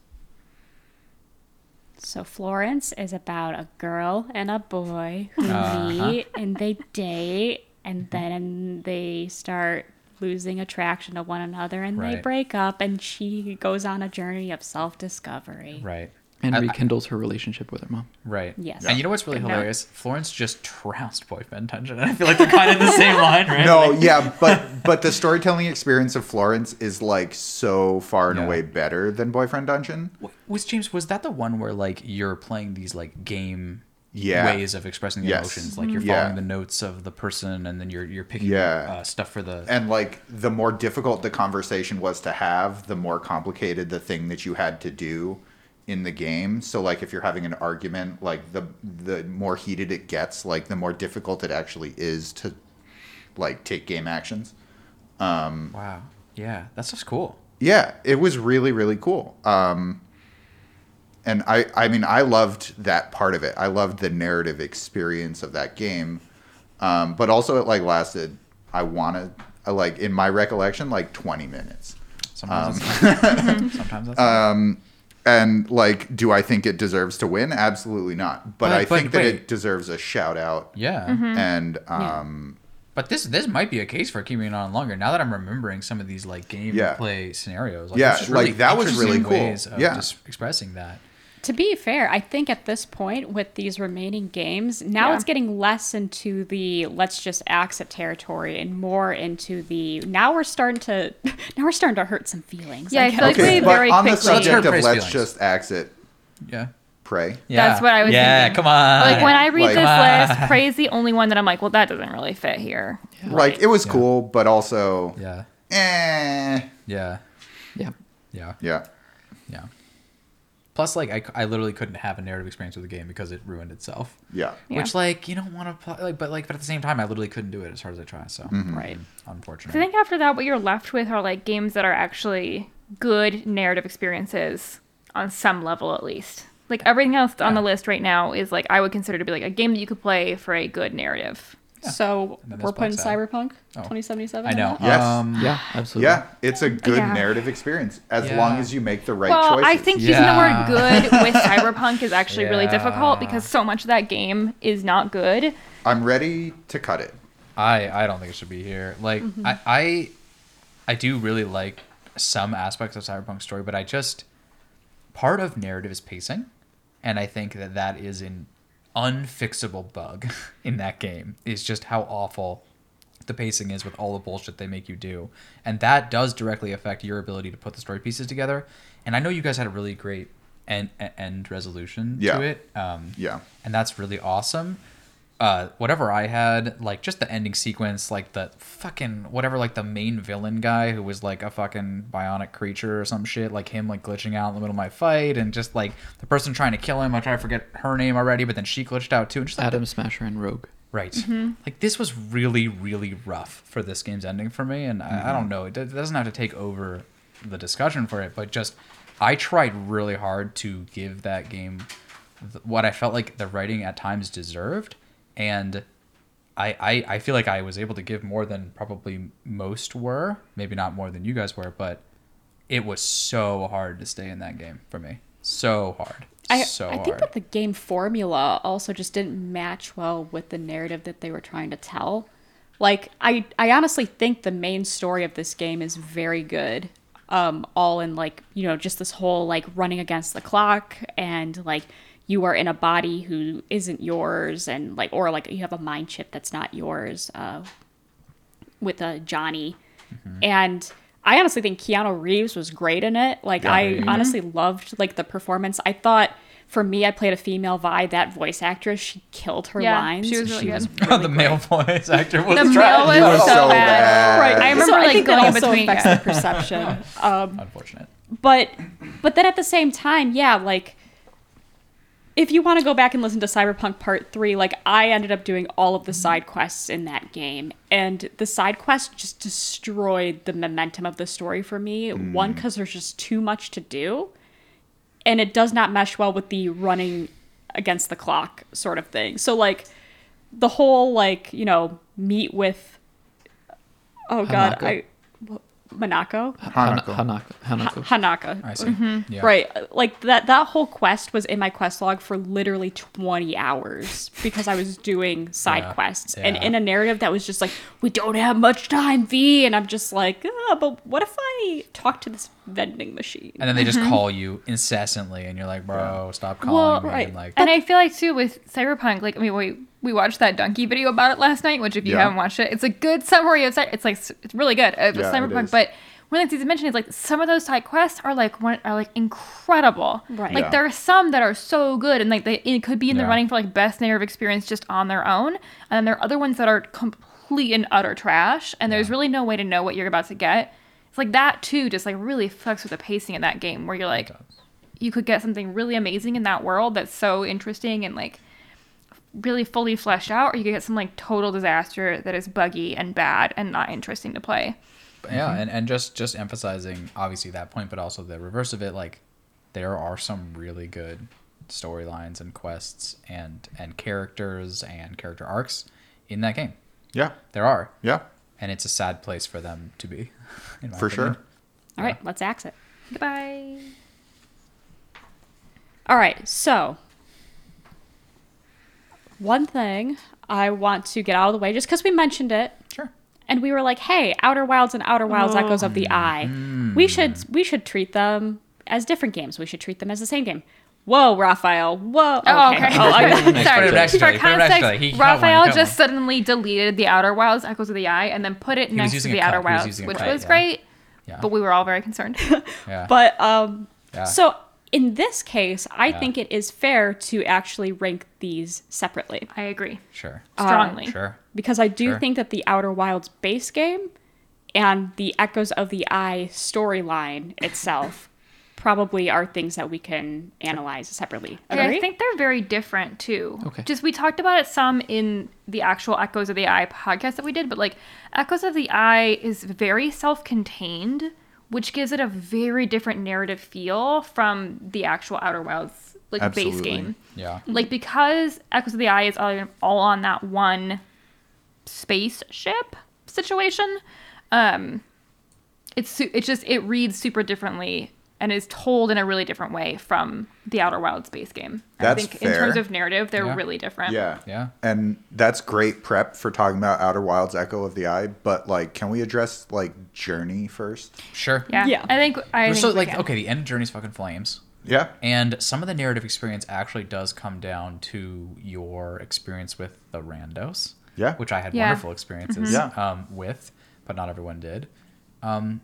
So Florence is about a girl and a boy who Uh-huh. meet and they date and then they start losing attraction to one another and they break up and she goes on a journey of self-discovery. Right. And I- I- rekindles her relationship with her mom. Right. Yes. And you know what's really hilarious? Florence just trounced Boyfriend Dungeon. And I feel like they're kind of in the same line, right? no Like- yeah but but the storytelling experience of florence is like so far and Yeah. away better than boyfriend dungeon Was James? Was that the one where like you're playing these like game Yeah. ways of expressing the Yes. emotions? Like you're Yeah. following the notes of the person, and then you're you're picking Yeah. uh, stuff for the. and like the more difficult the conversation was to have the more complicated the thing that you had to do in the game so like if you're having an argument like the the more heated it gets like the more difficult it actually is to like take game actions Um, wow. Yeah, that's just cool. yeah it was really really cool um and i i mean i loved that part of it i loved the narrative experience of that game um but also it like lasted i wanted I like in my recollection like 20 minutes Sometimes. that's sometimes that's. And like, do I think it deserves to win? Absolutely not. But, But- I but think that wait. it deserves a shout out. Yeah. And um, But this this might be a case for keeping it on longer. Now that I'm remembering some of these like Yeah. gameplay scenarios, like, Yeah, it's just like, that was really cool. Ways of Yeah. just expressing that. To be fair, I think at this point with these remaining games, now Yeah. it's getting less into the let's just axe it territory and more into the now we're starting to now we're starting to hurt some feelings. Yeah, I guess. feel like okay, we but very on the subject of let's feelings. just exit Yeah. pray. Yeah. That's what I was thinking. Yeah, thinking. come on. Like when I read Like- this Come list, praise the only one that I'm like, well, that doesn't really fit here. Like it was cool, but also, Yeah. eh, Yeah. Yeah. Yeah. yeah. Yeah. Plus, like, I, I literally couldn't have a narrative experience with the game because it ruined itself. Yeah. Yeah. Which, like, you don't want to play, like, but like, but at the same time, I literally couldn't do it as hard as I try. So, Mm-hmm. right. unfortunately. I think after that, what you're left with are like games that are actually good narrative experiences on some level, at least. Like everything else on the list right now is like I would consider to be like a game that you could play for a good narrative. So we're putting Black Sabbath. Cyberpunk Oh. 2077. I know. that? Yes. Um, Yeah, absolutely. Yeah, it's a good Yeah. narrative experience as Yeah. long as you make the right well, choices. I think using the word good with Cyberpunk is actually really difficult because so much of that game is not good. I'm ready to cut it. I I don't think it should be here. Like I, I I do really like some aspects of Cyberpunk story, but I just part of narrative is pacing, and I think that that is an unfixable bug in that game. Is just how awful the pacing is with all the bullshit they make you do, and that does directly affect your ability to put the story pieces together. And I know you guys had a really great end end resolution Yeah. to it. Um, Yeah. and that's really awesome. Uh, whatever I had, like just the ending sequence, like the fucking whatever, like the main villain guy who was like a fucking bionic creature or some shit, like him like glitching out in the middle of my fight, and just like the person trying to kill him. I try to forget her name already, but then she glitched out too. And just like, Adam Smasher and Rogue. Right. Like this was really, really rough for this game's ending for me, and I, I don't know. It, it doesn't have to take over the discussion for it, but just I tried really hard to give that game th- what I felt like the writing at times deserved, and I, I I feel like I was able to give more than probably most were. Maybe not more than you guys were, but it was so hard to stay in that game for me. So hard. I, so I think that the game formula also just didn't match well with the narrative that they were trying to tell. Like I, I honestly think the main story of this game is very good. Um, all in like you know just this whole like running against the clock and like you are in a body who isn't yours and like or like you have a mind chip that's not yours. Uh, with uh, Johnny, and I honestly think Keanu Reeves was great in it. Like I honestly loved like the performance. I thought for me, I played a female V. That voice actress, she killed her Yeah, lines. she was really good. the male voice actor was The male was was so, so bad. bad. Right, I remember so I like think going that in also between. affects yeah. the perception. um, Unfortunate. but but then at the same time, yeah, like if you want to go back and listen to Cyberpunk Part 3, like I ended up doing all of the mm-hmm. side quests in that game and the side quests just destroyed the momentum of the story for me. One mm. cuz there's just too much to do and it does not mesh well with the running against the clock sort of thing. So like the whole like, you know, meet with Oh god, Hanako. I Monaco? Hana- Hanako. Hanako. Hanako. Hanaka. I see. Yeah. Right. Like that that whole quest was in my quest log for literally 20 hours because I was doing side Yeah. quests and in a narrative that was just like we don't have much time V and I'm just like, "Ah, but what if I talk to this vending machine?" And then they just call you incessantly, and you're like, bro, stop calling Well, me. right. And like, And I feel like too with Cyberpunk, like I mean, we we watched that donkey video about it last night. Which, if you Yeah. haven't watched it, it's a good summary of Cy- it's like it's really good. Uh, with Yeah, Cyberpunk, is. but one of the things I mentioned is like some of those side quests are like one are like incredible. Right. Like Yeah. there are some that are so good, and like they it could be in the Yeah. running for like best narrative experience just on their own. And then there are other ones that are complete and utter trash, and there's really no way to know what you're about to get. It's like that too, just like really fucks with the pacing in that game, where you're like, you could get something really amazing in that world that's so interesting and like really fully fleshed out, or you could get some like total disaster that is buggy and bad and not interesting to play. yeah, mm-hmm. and, and just just emphasizing obviously that point, but also the reverse of it. Like, there are some really good storylines and quests and and characters and character arcs in that game. Yeah. There are, Yeah. and it's a sad place for them to be. in my For opinion. sure. All right, let's axe it. Goodbye. All right, so one thing I want to get out of the way, just because we mentioned it, Sure. and we were like, "Hey, Outer Wilds and Outer Wilds: Echoes of the Eye, we should we should treat them as different games. We should treat them as the same game." Whoa, Raphael! Whoa. Oh, okay. Oh, I- Put it Sorry. next to For it, put it next to context, He got one, Raphael just one. suddenly deleted the Outer Wilds, Echoes of the Eye, and then put it was next to the Outer cup. He was Wilds, which cup, was yeah. great. Yeah. But we were all very concerned. yeah. But um, Yeah. so in this case, I Yeah. think it is fair to actually rank these separately I agree sure. Uh, strongly. Sure. because I do Sure. think that the Outer Wilds base game and the Echoes of the Eye storyline itself probably are things that we can analyze separately. And I think they're very different too. Okay. Just we talked about it some in the actual Echoes of the Eye podcast that we did, but like Echoes of the Eye is very self-contained, which gives it a very different narrative feel from the actual Outer Wilds like base game. Yeah. Like because Echoes of the Eye is all, all on that one spaceship situation, um, it's su- it's just it reads super differently and is told in a really different way from the Outer Wilds base game. That's I think in terms of narrative, they're Yeah. really different. Yeah. Yeah. And that's great prep for talking about Outer Wilds Echo of the Eye, but like can we address like Journey first? Sure. Yeah. Yeah. I think I think so we like can. okay, the end of Journey's fucking flames. Yeah. And some of the narrative experience actually does come down to your experience with the randos. Yeah. Which I had Yeah. wonderful experiences Yeah. um, with, but not everyone did. Um,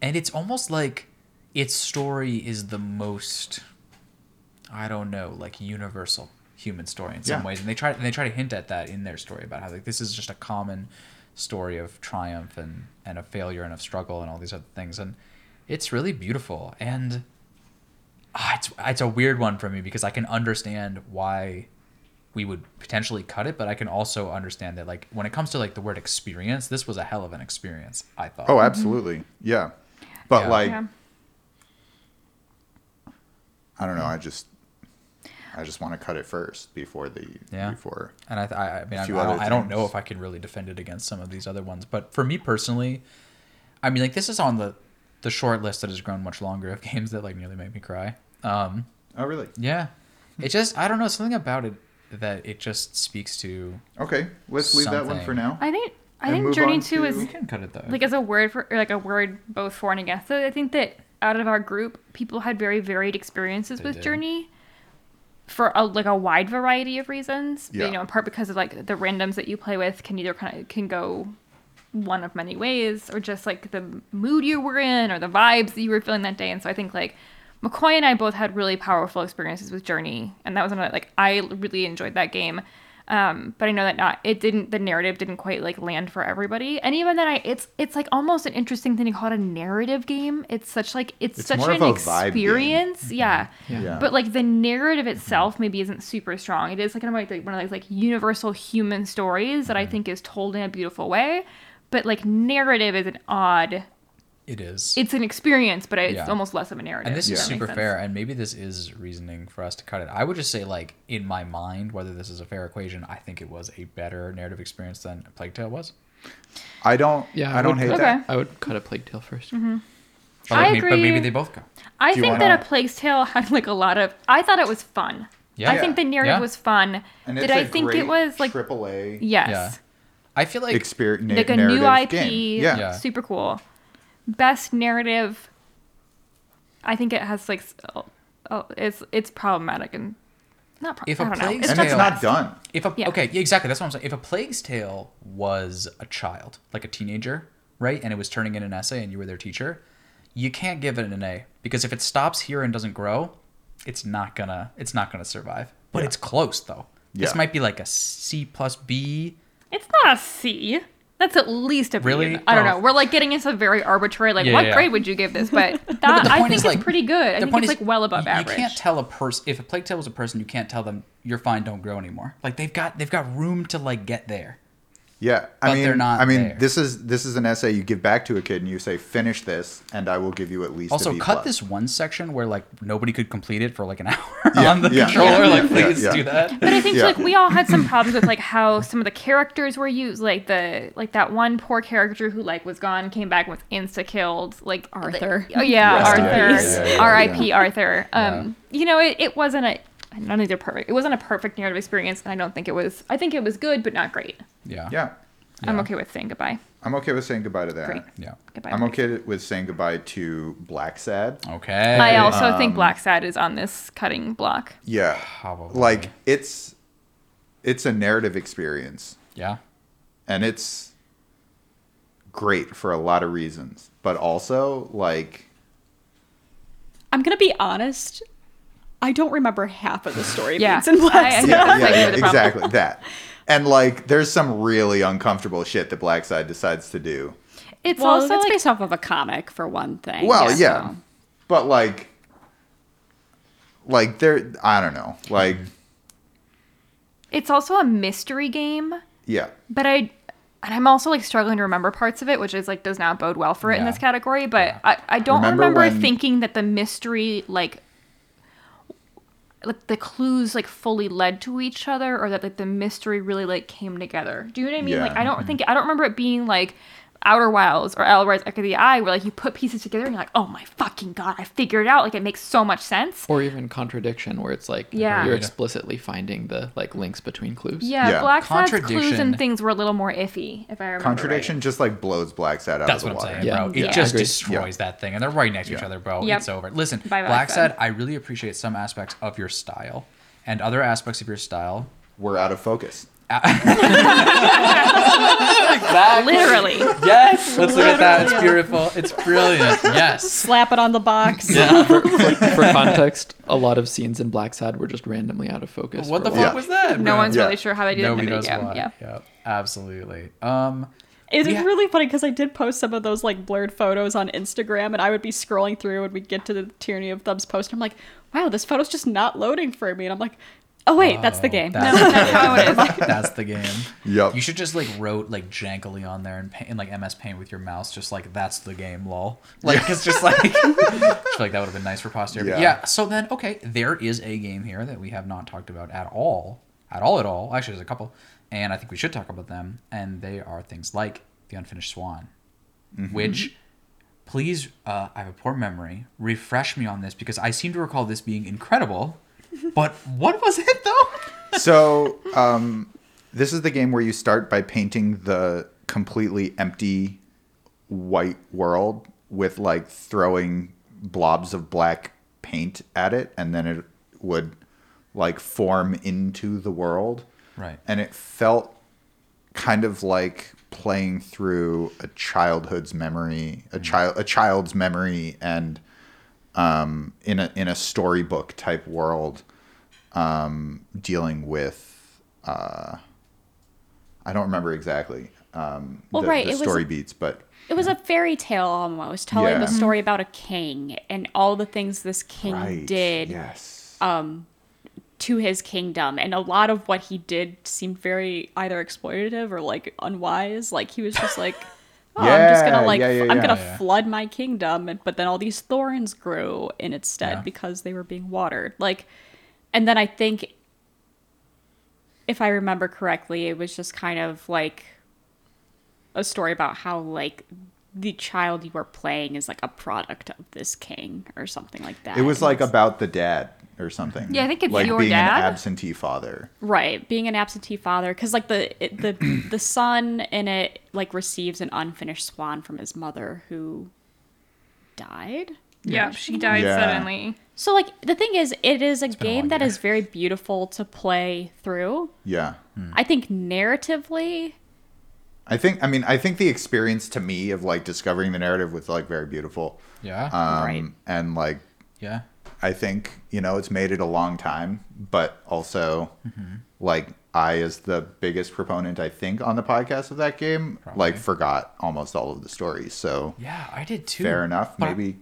and it's almost like its story is the most, I don't know, like universal human story in some Yeah. ways. And they try and they try to hint at that in their story about how like this is just a common story of triumph and, and of failure and of struggle and all these other things. And it's really beautiful. And ah, it's it's a weird one for me because I can understand why we would potentially cut it, but I can also understand that like when it comes to like the word experience, this was a hell of an experience. I thought. Oh, absolutely. Yeah. But Yeah. like Yeah. I don't know, I just I just want to cut it first before the Yeah. before And I, th- I, I mean, I, I, don't, I don't know if I can really defend it against some of these other ones, but for me personally, I mean, like this is on the the short list that has grown much longer of games that like nearly make me cry. Um, Oh really? yeah, it just I don't know something about it that it just speaks to. Okay. Let's leave that one for now. I think I think Journey Two to- is We can cut it though. like as a word for or like a word both for and against it. I think that out of our group, people had very varied experiences They with did. Journey for a, like a wide variety of reasons. Yeah. You know, in part because of like the randoms that you play with can either kind of can go one of many ways, or just like the mood you were in, or the vibes that you were feeling that day. And so I think like McCoy and I both had really powerful experiences with Journey, and that was another like I really enjoyed that game. Um, but I know that not it didn't the narrative didn't quite like land for everybody. And even then I it's it's like almost an interesting thing to call it a narrative game. It's such like it's, It's such an of a experience. Mm-hmm. Yeah. Yeah. But like the narrative mm-hmm. itself maybe isn't super strong. It is like kind of like one of those like universal human stories that I mm-hmm. think is told in a beautiful way. But like narrative is an odd it is. it's an experience, but it's Yeah. almost less of a narrative. and this is that makes super fair and maybe this is reasoning for us to cut it i would just say like in my mind whether this is a fair equation i think it was a better narrative experience than plague tale was I don't Yeah, I, I don't would- hate Okay. that. I would cut a Plague Tale 1st mm-hmm. But, I like, maybe- but agree. maybe they both go I think wanna- that a Plague Tale had like a lot of. I thought it was fun. Yeah. I think the narrative Yeah. was fun. And Did it's I a think it great was like triple A yes, Yeah. i feel like experience like a new IP, game. Yeah. Yeah. super cool. Best narrative. I think it has like, oh, oh, it's it's problematic and not. Pro- If a I don't know. Plague's It's not it's not done. if a Yeah. okay yeah, exactly that's what i'm saying if a plague's tale was a child like a teenager right and it was turning in an essay and you were their teacher you can't give it an a because if it stops here and doesn't grow it's not gonna it's not gonna survive but Yeah. it's close though this might be like a c plus b It's not a C. That's at least a B. Really? I don't Oh. know. We're like getting into very arbitrary. Like, Yeah, what yeah. grade would you give this? But that the I think is, it's like, pretty good. I the think point it's is, like well above you, average. You can't tell a person if a plague tale was a person. You can't tell them you're fine, don't grow anymore. Like they've got they've got room to like get there. Yeah, I But mean, they're not I mean, there. this is this is an essay you give back to a kid, and you say, "Finish this, and I will give you at least." a Also, B cut plus." this one section where like nobody could complete it for like an hour Yeah, on the yeah. controller. Yeah, Like, please yeah. do that. But I think Yeah. like we all had some problems with like how some of the characters were used, like the like that one poor character who like was gone, came back and was insta killed, like Arthur. Oh yeah, Rest Arthur. peace. Yeah, yeah, yeah, R.I.P. yeah. Arthur. Um, you know, it, it wasn't a none of these are perfect. It wasn't a perfect narrative experience, and I don't think it was. I think it was good, but not great. Yeah. Yeah, I'm okay with saying goodbye. I'm okay with saying goodbye to that. Great. Yeah. Goodbye. I'm Mike. okay with saying goodbye to Blacksad. Okay. I also Um, think Blacksad is on this cutting block. Yeah, Probably. like it's it's a narrative experience, Yeah. and it's great for a lot of reasons, but also like I'm gonna be honest. I don't remember half of the story Yeah. beats in Black I- I- yeah, yeah, yeah, exactly that. And like, there's some really uncomfortable shit that Blacksad decides to do. It's Well, also it's like based off of a comic for one thing. Well, so- yeah, but like, like there, I don't know, like, mm-hmm. it's also a mystery game. yeah, but I and I'm also like struggling to remember parts of it, which is like does not bode well for it in this category. But I, I don't Remember remember, when- thinking that the mystery like like the clues like fully led to each other or that like the mystery really like came together. Do you know what I mean? Yeah. Like I don't mm-hmm. think I don't remember it being like Outer Wilds or L Rise Echo of the Eye where like you put pieces together and you're like, oh my fucking god, I figured it out. Like it makes so much sense. Or even contradiction, where it's like Yeah. you're explicitly finding the like links between clues. Yeah, Yeah. Blacksad's clues Contradiction- and things were a little more iffy, if I remember. contradiction right. just like blows Blacksad out That's of the what I'm water. saying, Yeah. bro. It Yeah. just Agreed. destroys that thing, and they're right next to each other, bro. Yep. It's over. Listen, Bye, Black Black said, Sad. I really appreciate some aspects of your style, and other aspects of your style. We're out of focus. Literally. Yes, let's look at that. It's beautiful. It's brilliant. Yes. Slap it on the box. Yeah. For context, a lot of scenes in Blacksad were just randomly out of focus. What the fuck. Yeah. was that? No bro? one's Yeah. really sure how they did Nobody it in the knows video. why. Yeah. Yep. Absolutely. Um. It's Yeah. really funny because I did post some of those like blurred photos on Instagram, and I would be scrolling through, and we'd get to the tyranny of thumbs post. And I'm like, wow, this photo's just not loading for me, and I'm like, oh wait, that's the oh, game. That's, That's how it is. that's the game. Yep. You should just like wrote like jankily on there and paint, in like MS Paint with your mouse, just like that's the game, lol. Like it's just like, I feel like that would have been nice for posterity. Yeah. Yeah. So then, okay, there is a game here that we have not talked about at all, at all, at all. Actually, there's a couple, and I think we should talk about them. And they are things like the Unfinished Swan, which. Please, uh, I have a poor memory. Refresh me on this because I seem to recall this being incredible. But what was it though? so um, this is the game where you start by painting the completely empty white world with like throwing blobs of black paint at it and then it would like form into the world Right. and it felt kind of like playing through a childhood's memory a child a child's memory and um, in a in a storybook type world um, dealing with uh, I don't remember exactly um, Well, the, right, the it was- story beats, but It was a fairy tale almost, telling Yeah. the story about a king and all the things this king right, did yes, to his kingdom. And a lot of what he did seemed very either exploitative or like unwise. Like he was just like, oh, I'm just gonna like, yeah, yeah, I'm gonna Yeah. flood my kingdom. But then all these thorns grew in its stead Yeah. because they were being watered. Like, and then I think, if I remember correctly, it was just kind of like a story about how like the child you are playing is like a product of this king or something like that. it was like about the dad or something. Yeah, I think it's like your being dad. an absentee father. right being an absentee father because like the it, the the son in it like receives an unfinished swan from his mother who died. Yeah, she died Yeah. suddenly. So like the thing is, it is a been a game long that year. is very beautiful to play through. Yeah. Hmm. I think narratively, I think I mean I think the experience to me of like discovering the narrative was like very beautiful. Yeah. Um Right. and like yeah. I think, you know, it's made it a long time, but also Mm-hmm. like I as the biggest proponent I think on the podcast of that game Probably. like forgot almost all of the stories. So Yeah, I did too. fair enough. But- Maybe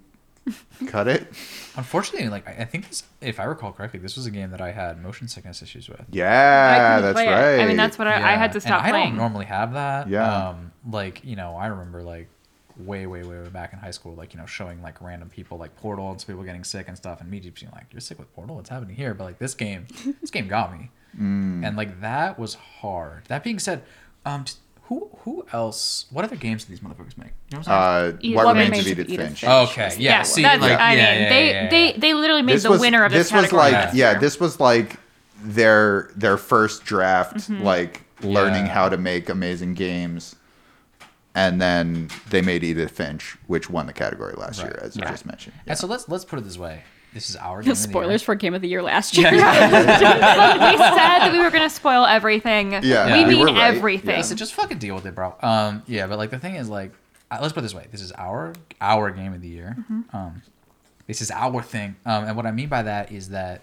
Cut it. Unfortunately, like I I think this, if I recall correctly, this was a game that I had motion sickness issues with. Yeah, that's play it. right. I mean, that's what I, I Yeah, had to stop and I playing. don't normally have that. Yeah. Um, like you know, I remember like way, way, way, way back in high school, like you know, showing like random people like Portal and some people getting sick and stuff, and me just being like, "You're sick with Portal? What's happening here?" But like this game, this game got me, Mm. and like that was hard. That being said, um, just, who who else? What other games do these motherfuckers make? You know what I'm saying? Uh, Edith what What remains Remains of of Edith Edith Finch. Finch. okay, yeah. yeah, see, that's, like, I yeah, mean, yeah, they, yeah, yeah. they they literally made This the was winner of this, this was category like last yeah, this was like their their first draft, Mm-hmm. like learning Yeah. how to make amazing games. And then they made Edith Finch, which won the category last Right, year, as you just mentioned. And so let's let's put it this way: this is our game of the year. Spoilers for Game of the Year last year. Look, we said that we were gonna spoil everything. Yeah, we we mean right. everything. Listen, just fucking deal with it, bro. Um, yeah, but like the thing is, like, uh, let's put it this way: this is our our game of the year. Um, this is our thing. Um, and what I mean by that is that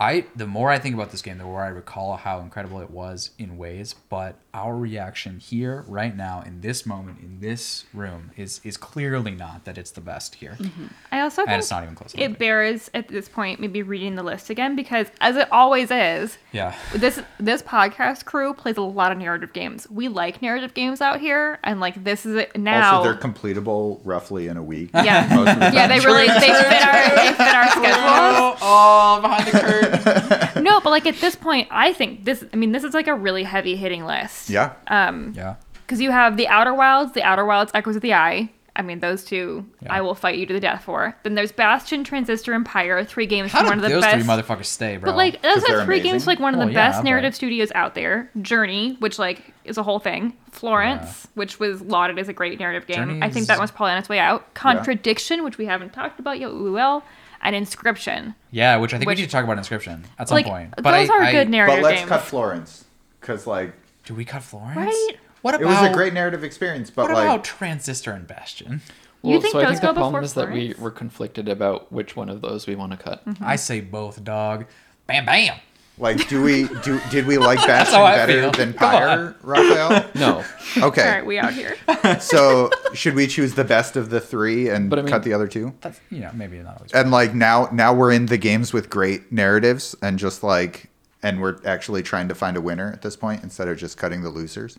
I, the more I think about this game, the more I recall how incredible it was in ways. But our reaction here, right now, in this moment, in this room, is is clearly not that it's the best here, mm-hmm. I also and think it's not even close. it bears at this point maybe reading the list again because as it always is, yeah. this this podcast crew plays a lot of narrative games. We like narrative games out here, and like this is it now. Also, they're completable roughly in a week. yeah, the yeah, they really they fit our they fit our schedules. Oh, behind the curtain. No, but like at this point, I think this. I mean, this is like a really heavy hitting list. Yeah. Um, yeah. because you have the Outer Wilds, the Outer Wilds, Echoes of the Eye. I mean, those two Yeah. I will fight you to the death for. Then there's Bastion, Transistor, and Pyre, three games How from one of the those best. three motherfuckers stay, bro? But like those 'Cause they're are three games like one of the Well, yeah, best but- narrative studios out there. Journey, which like is a whole thing. Florence, which was lauded as a great narrative game. Journey I think that one's probably on its way out. Contradiction, which we haven't talked about yet, we will. And Inscryption. Yeah, which I think Which- we need to talk about Inscryption at some like point. those But I, are I, good narrative But let's games. cut Florence. Because, like, Do we cut Florence? Right? What about? it was a great narrative experience, but, What like, about Transistor and Bastion? You Well, think so I those think the problem before is that we were conflicted about which one of those we want to cut. Mm-hmm. I say both, dog. Bam, bam. Like, do we, do, did we like Bastion better feel. than Come Pyre, Raphael? No, Okay. All right, we out here. so, should we choose the best of the three and But I mean- cut the other two? That's you know maybe not always. And, like, now, now we're in the games with great narratives and just, like, and we're actually trying to find a winner at this point instead of just cutting the losers.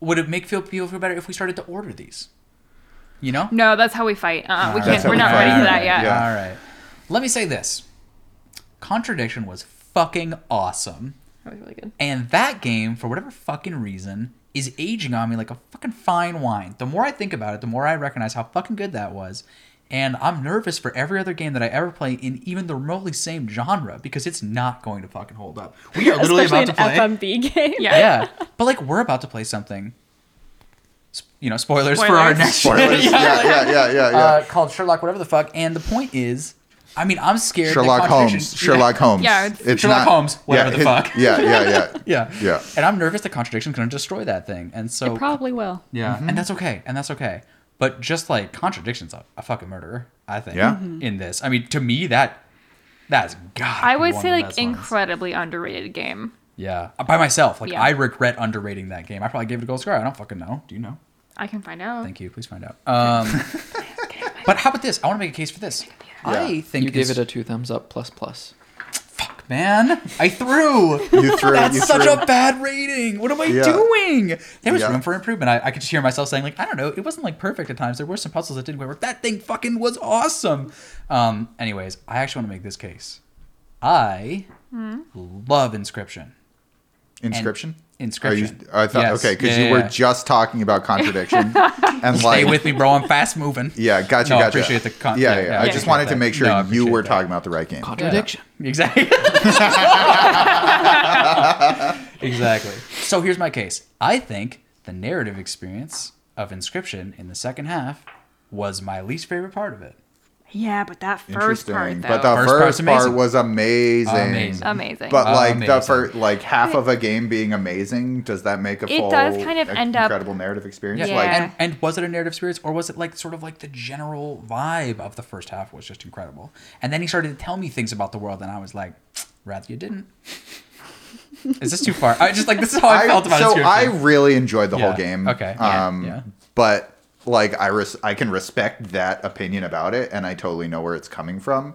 Would it make feel people feel better if we started to order these? You know. No, that's how we fight. Uh, we Alright. can't. That's how We're we not fight. ready for that Alright, yet. yeah. All right. Let me say this. Contradiction was fucking awesome. That was really good. And that game, for whatever fucking reason, is aging on me like a fucking fine wine. The more I think about it, the more I recognize how fucking good that was. And I'm nervous for every other game that I ever play in even the remotely same genre because it's not going to fucking hold up. We are literally Especially about to play. an FMV game. Yeah. Yeah. But like we're about to play something. You know, spoilers, for our Spoilers. next Spoilers. yeah, yeah, yeah, yeah, yeah. uh, called Sherlock, whatever the fuck. And the point is, I mean, I'm scared. Sherlock contradiction- Holmes. Sherlock Holmes. Yeah, it's- Sherlock Holmes, whatever the his- fuck. Yeah, yeah, yeah. Yeah. Yeah. And I'm nervous that contradiction's going to destroy that thing. And so It probably will. Yeah, Mm-hmm. and that's okay, and that's okay. But just like contradictions, a, a fucking murderer. I think. Yeah. In this, I mean, to me, that that's God. I would say like incredibly underrated game. Yeah, by myself, like Yeah. I regret underrating that game. I probably gave it a gold star. I don't fucking know. Do you know? I can find out. Thank you. Please find out. Um, but how about this? I want to make a case for this. I think you gave it a two thumbs up plus plus. fuck, man. I threw. You threw. That's you such threw. a bad rating. What am I Yeah. doing? There was Yeah. room for improvement. I, I could just hear myself saying, like, I don't know, it wasn't like perfect at times. There were some puzzles that didn't quite work. That thing fucking was awesome. Um, anyways, I actually want to make this case. I Hmm? love Inscryption. Inscryption. Inscryption. Are you, I thought Yes. okay because Yeah, you were yeah. just talking about contradiction and Stay like with me, bro. I'm fast moving. yeah, gotcha, No, I gotcha. appreciate the con- yeah, yeah, yeah, yeah, I I just appreciate wanted to make sure No, you were that. talking about the right game. Contradiction. Exactly. exactly. So here's my case. I think the narrative experience of Inscryption in the second half was my least favorite part of it. Yeah, but that first part though. but the First first, part amazing. was amazing. Amazing. amazing. But like the first, like half of a game being amazing, does that make a It full, does kind of a- end up- incredible narrative experience? Yeah. Like, And, and was it a narrative experience or was it like sort of like the general vibe of the first half was just incredible? And then he started to tell me things about the world and I was like, rather you didn't. Is this too far? I just like this is how I, felt about it. so I really enjoyed the Yeah. whole game. Okay. Yeah. Um, Yeah. But like I res- I can respect that opinion about it, and I totally know where it's coming from.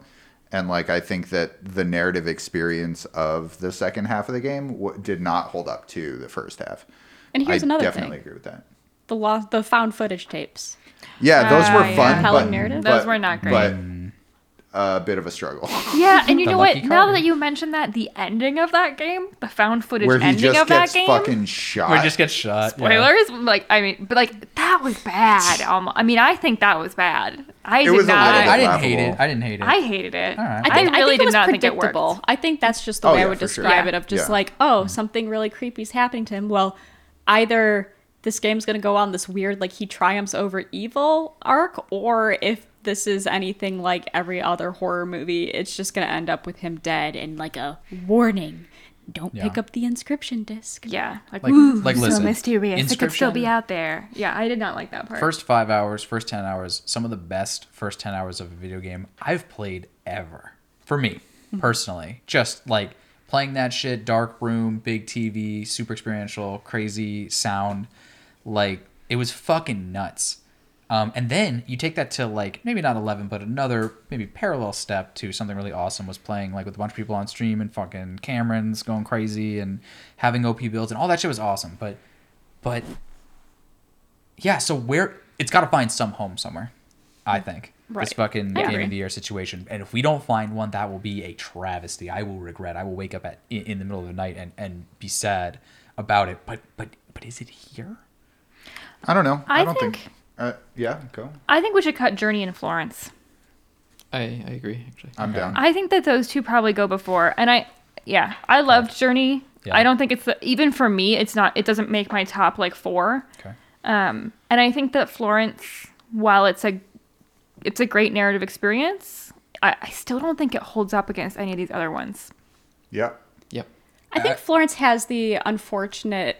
And like I think that the narrative experience of the second half of the game w- did not hold up to the first half. And here's another thing. I another definitely thing: agree with that. the lost, the found footage tapes. Yeah, those Ah, were fun, Compelling but, narrative? but- Those were not great. But a bit of a struggle. Yeah, and you know what? lucky Now that you mentioned that, the ending of that game, the found footage Where he ending just of that game, fucking shot. Where it just gets shot. yeah. spoilers. Like, I mean, but like that was bad. Um, I mean, I think that was bad. I did was a not. little I, didn't hate it. I didn't hate it. I hated it. All right. I, think, I really think it did was not think it worked. predictable. I think that's just the Oh, way yeah, I would for sure. describe it. Of just Yeah. like, oh, something really creepy is happening to him. Well, either this game's gonna go on this weird like he triumphs over evil arc, or if this is anything like every other horror movie, it's just gonna end up with him dead and like a warning: don't pick up the Inscryption disc. Yeah, like, Like- ooh, like, so mysterious. It could still be out there. Yeah, I did not like that part. First five hours, first ten hours, some of the best first ten hours of a video game I've played ever. For me, hmm. personally. Just like playing that shit, dark room, big TV, super experiential, crazy sound. Like it was fucking nuts. Um, and then you take that to like maybe not eleven, but another maybe parallel step to something really awesome was playing like with a bunch of people on stream and fucking Cameron's going crazy and having OP builds and all that shit was awesome. But but yeah, so where it's got to find some home somewhere. I think Right. this fucking I game of the year situation, and if we don't find one, that will be a travesty. I will regret. I will wake up at in, in the middle of the night and, and be sad about it. But but but is it here? I don't know. I, I don't think. think- uh, yeah, go. I think we should cut Journey and Florence. I, I agree, actually. I'm Okay. down. I think that those two probably go before. And I, yeah, I loved Journey. Yeah. I don't think it's the, even for me. It's not. It doesn't make my top like four. Okay. Um, and I think that Florence, while it's a, it's a great narrative experience, I, I still don't think it holds up against any of these other ones. yeah. Yep. I think Florence has the unfortunate.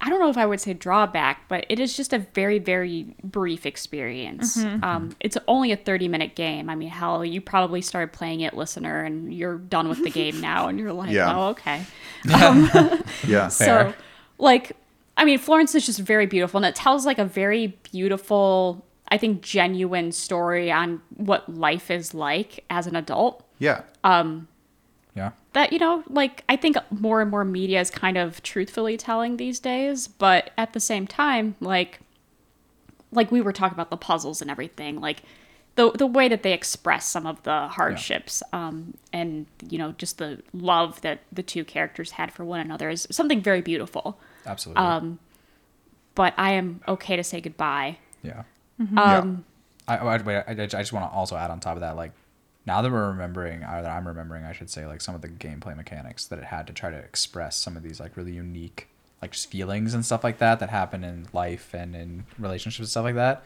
I don't know if I would say drawback, but it is just a very, very brief experience. Mm-hmm. Um, it's only a 30 minute game. I mean, hell, you probably started playing it, listener, and you're done with the game now, and you're like, Yeah. oh, okay. Um, yeah. So, Fair. like, I mean, Florence is just very beautiful, and it tells like a very beautiful, I think, genuine story on what life is like as an adult. Yeah. Um, Yeah. That you know, like, I think more and more media is kind of truthfully telling these days, but at the same time, like, like we were talking about the puzzles and everything, like. The, the way that they express some of the hardships um, and you know just the love that the two characters had for one another is something very beautiful Absolutely. Um, but I am okay to say goodbye. yeah. Um, I, I, wait, I, I just want to also add on top of that, like, now that we're remembering, or that I'm remembering, I should say, like, some of the gameplay mechanics that it had to try to express some of these, like, really unique, like, just feelings and stuff like that that happen in life and in relationships and stuff like that.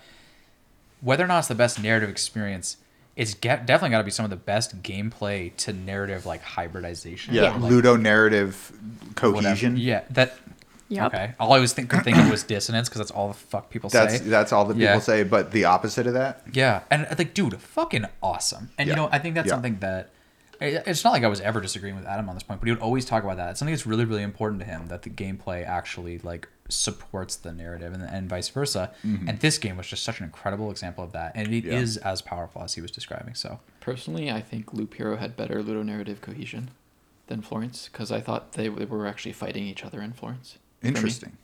Whether or not it's the best narrative experience, it's get, definitely got to be some of the best gameplay to narrative, like, hybridization. Yeah. Like, Ludo narrative whatever. cohesion. Yeah, that. Yep. Okay. All I always think, could think of was dissonance because that's all the fuck people That's say. that's all that people Yeah. say, but the opposite of that. Yeah, and uh, like, dude, fucking awesome. And Yeah. you know, I think that's Yeah. something that it's not like I was ever disagreeing with Adam on this point, but he would always talk about that. It's something that's really, really important to him that the gameplay actually like supports the narrative and, and vice versa. And this game was just such an incredible example of that, and it is Yeah. as powerful as he was describing. So Personally, I think Loop Hero had better ludonarrative cohesion than Florence because I thought they, they were actually fighting each other in Florence. For me. Interesting.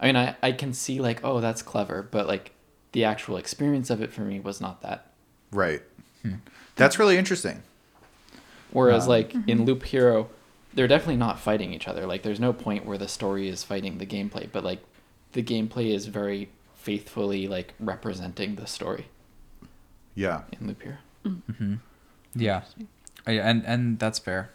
I mean, I, I can see like, oh, that's clever, but like the actual experience of it for me was not that. Right. That's really interesting. Whereas Um, like in Loop Hero, they're definitely not fighting each other. Like there's no point where the story is fighting the gameplay, but like the gameplay is very faithfully like representing the story Yeah. in Loop Hero. Hmm. yeah, I- and and that's fair.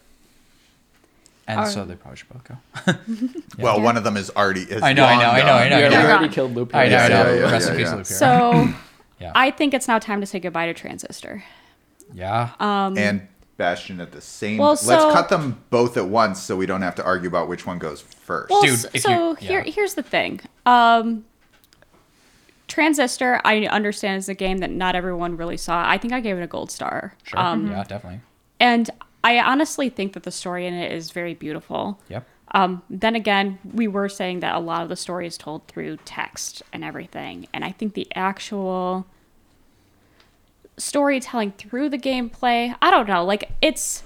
And Are- so they probably should both go. Well, Yeah. one of them is already. Is I know, I know, I know. I know, We I already, know. we already killed Loop Hero. I know, I know. yeah, yeah, Rest in yeah, peace, yeah. Loop Hero. so yeah, I think it's now time to say goodbye to Transistor. yeah. Um, and Bastion at the same. Well, so, Let's cut them both at once so we don't have to argue about which one goes first. well, Dude, so you- here, yeah. here's the thing. Um, Transistor, I understand is a game that not everyone really saw. I think I gave it a gold star. Sure. Um, yeah, definitely. And I honestly think that the story in it is very beautiful. Yep. Um, then again, we were saying that a lot of the story is told through text and everything, and I think the actual storytelling through the gameplay, I don't know, like it's.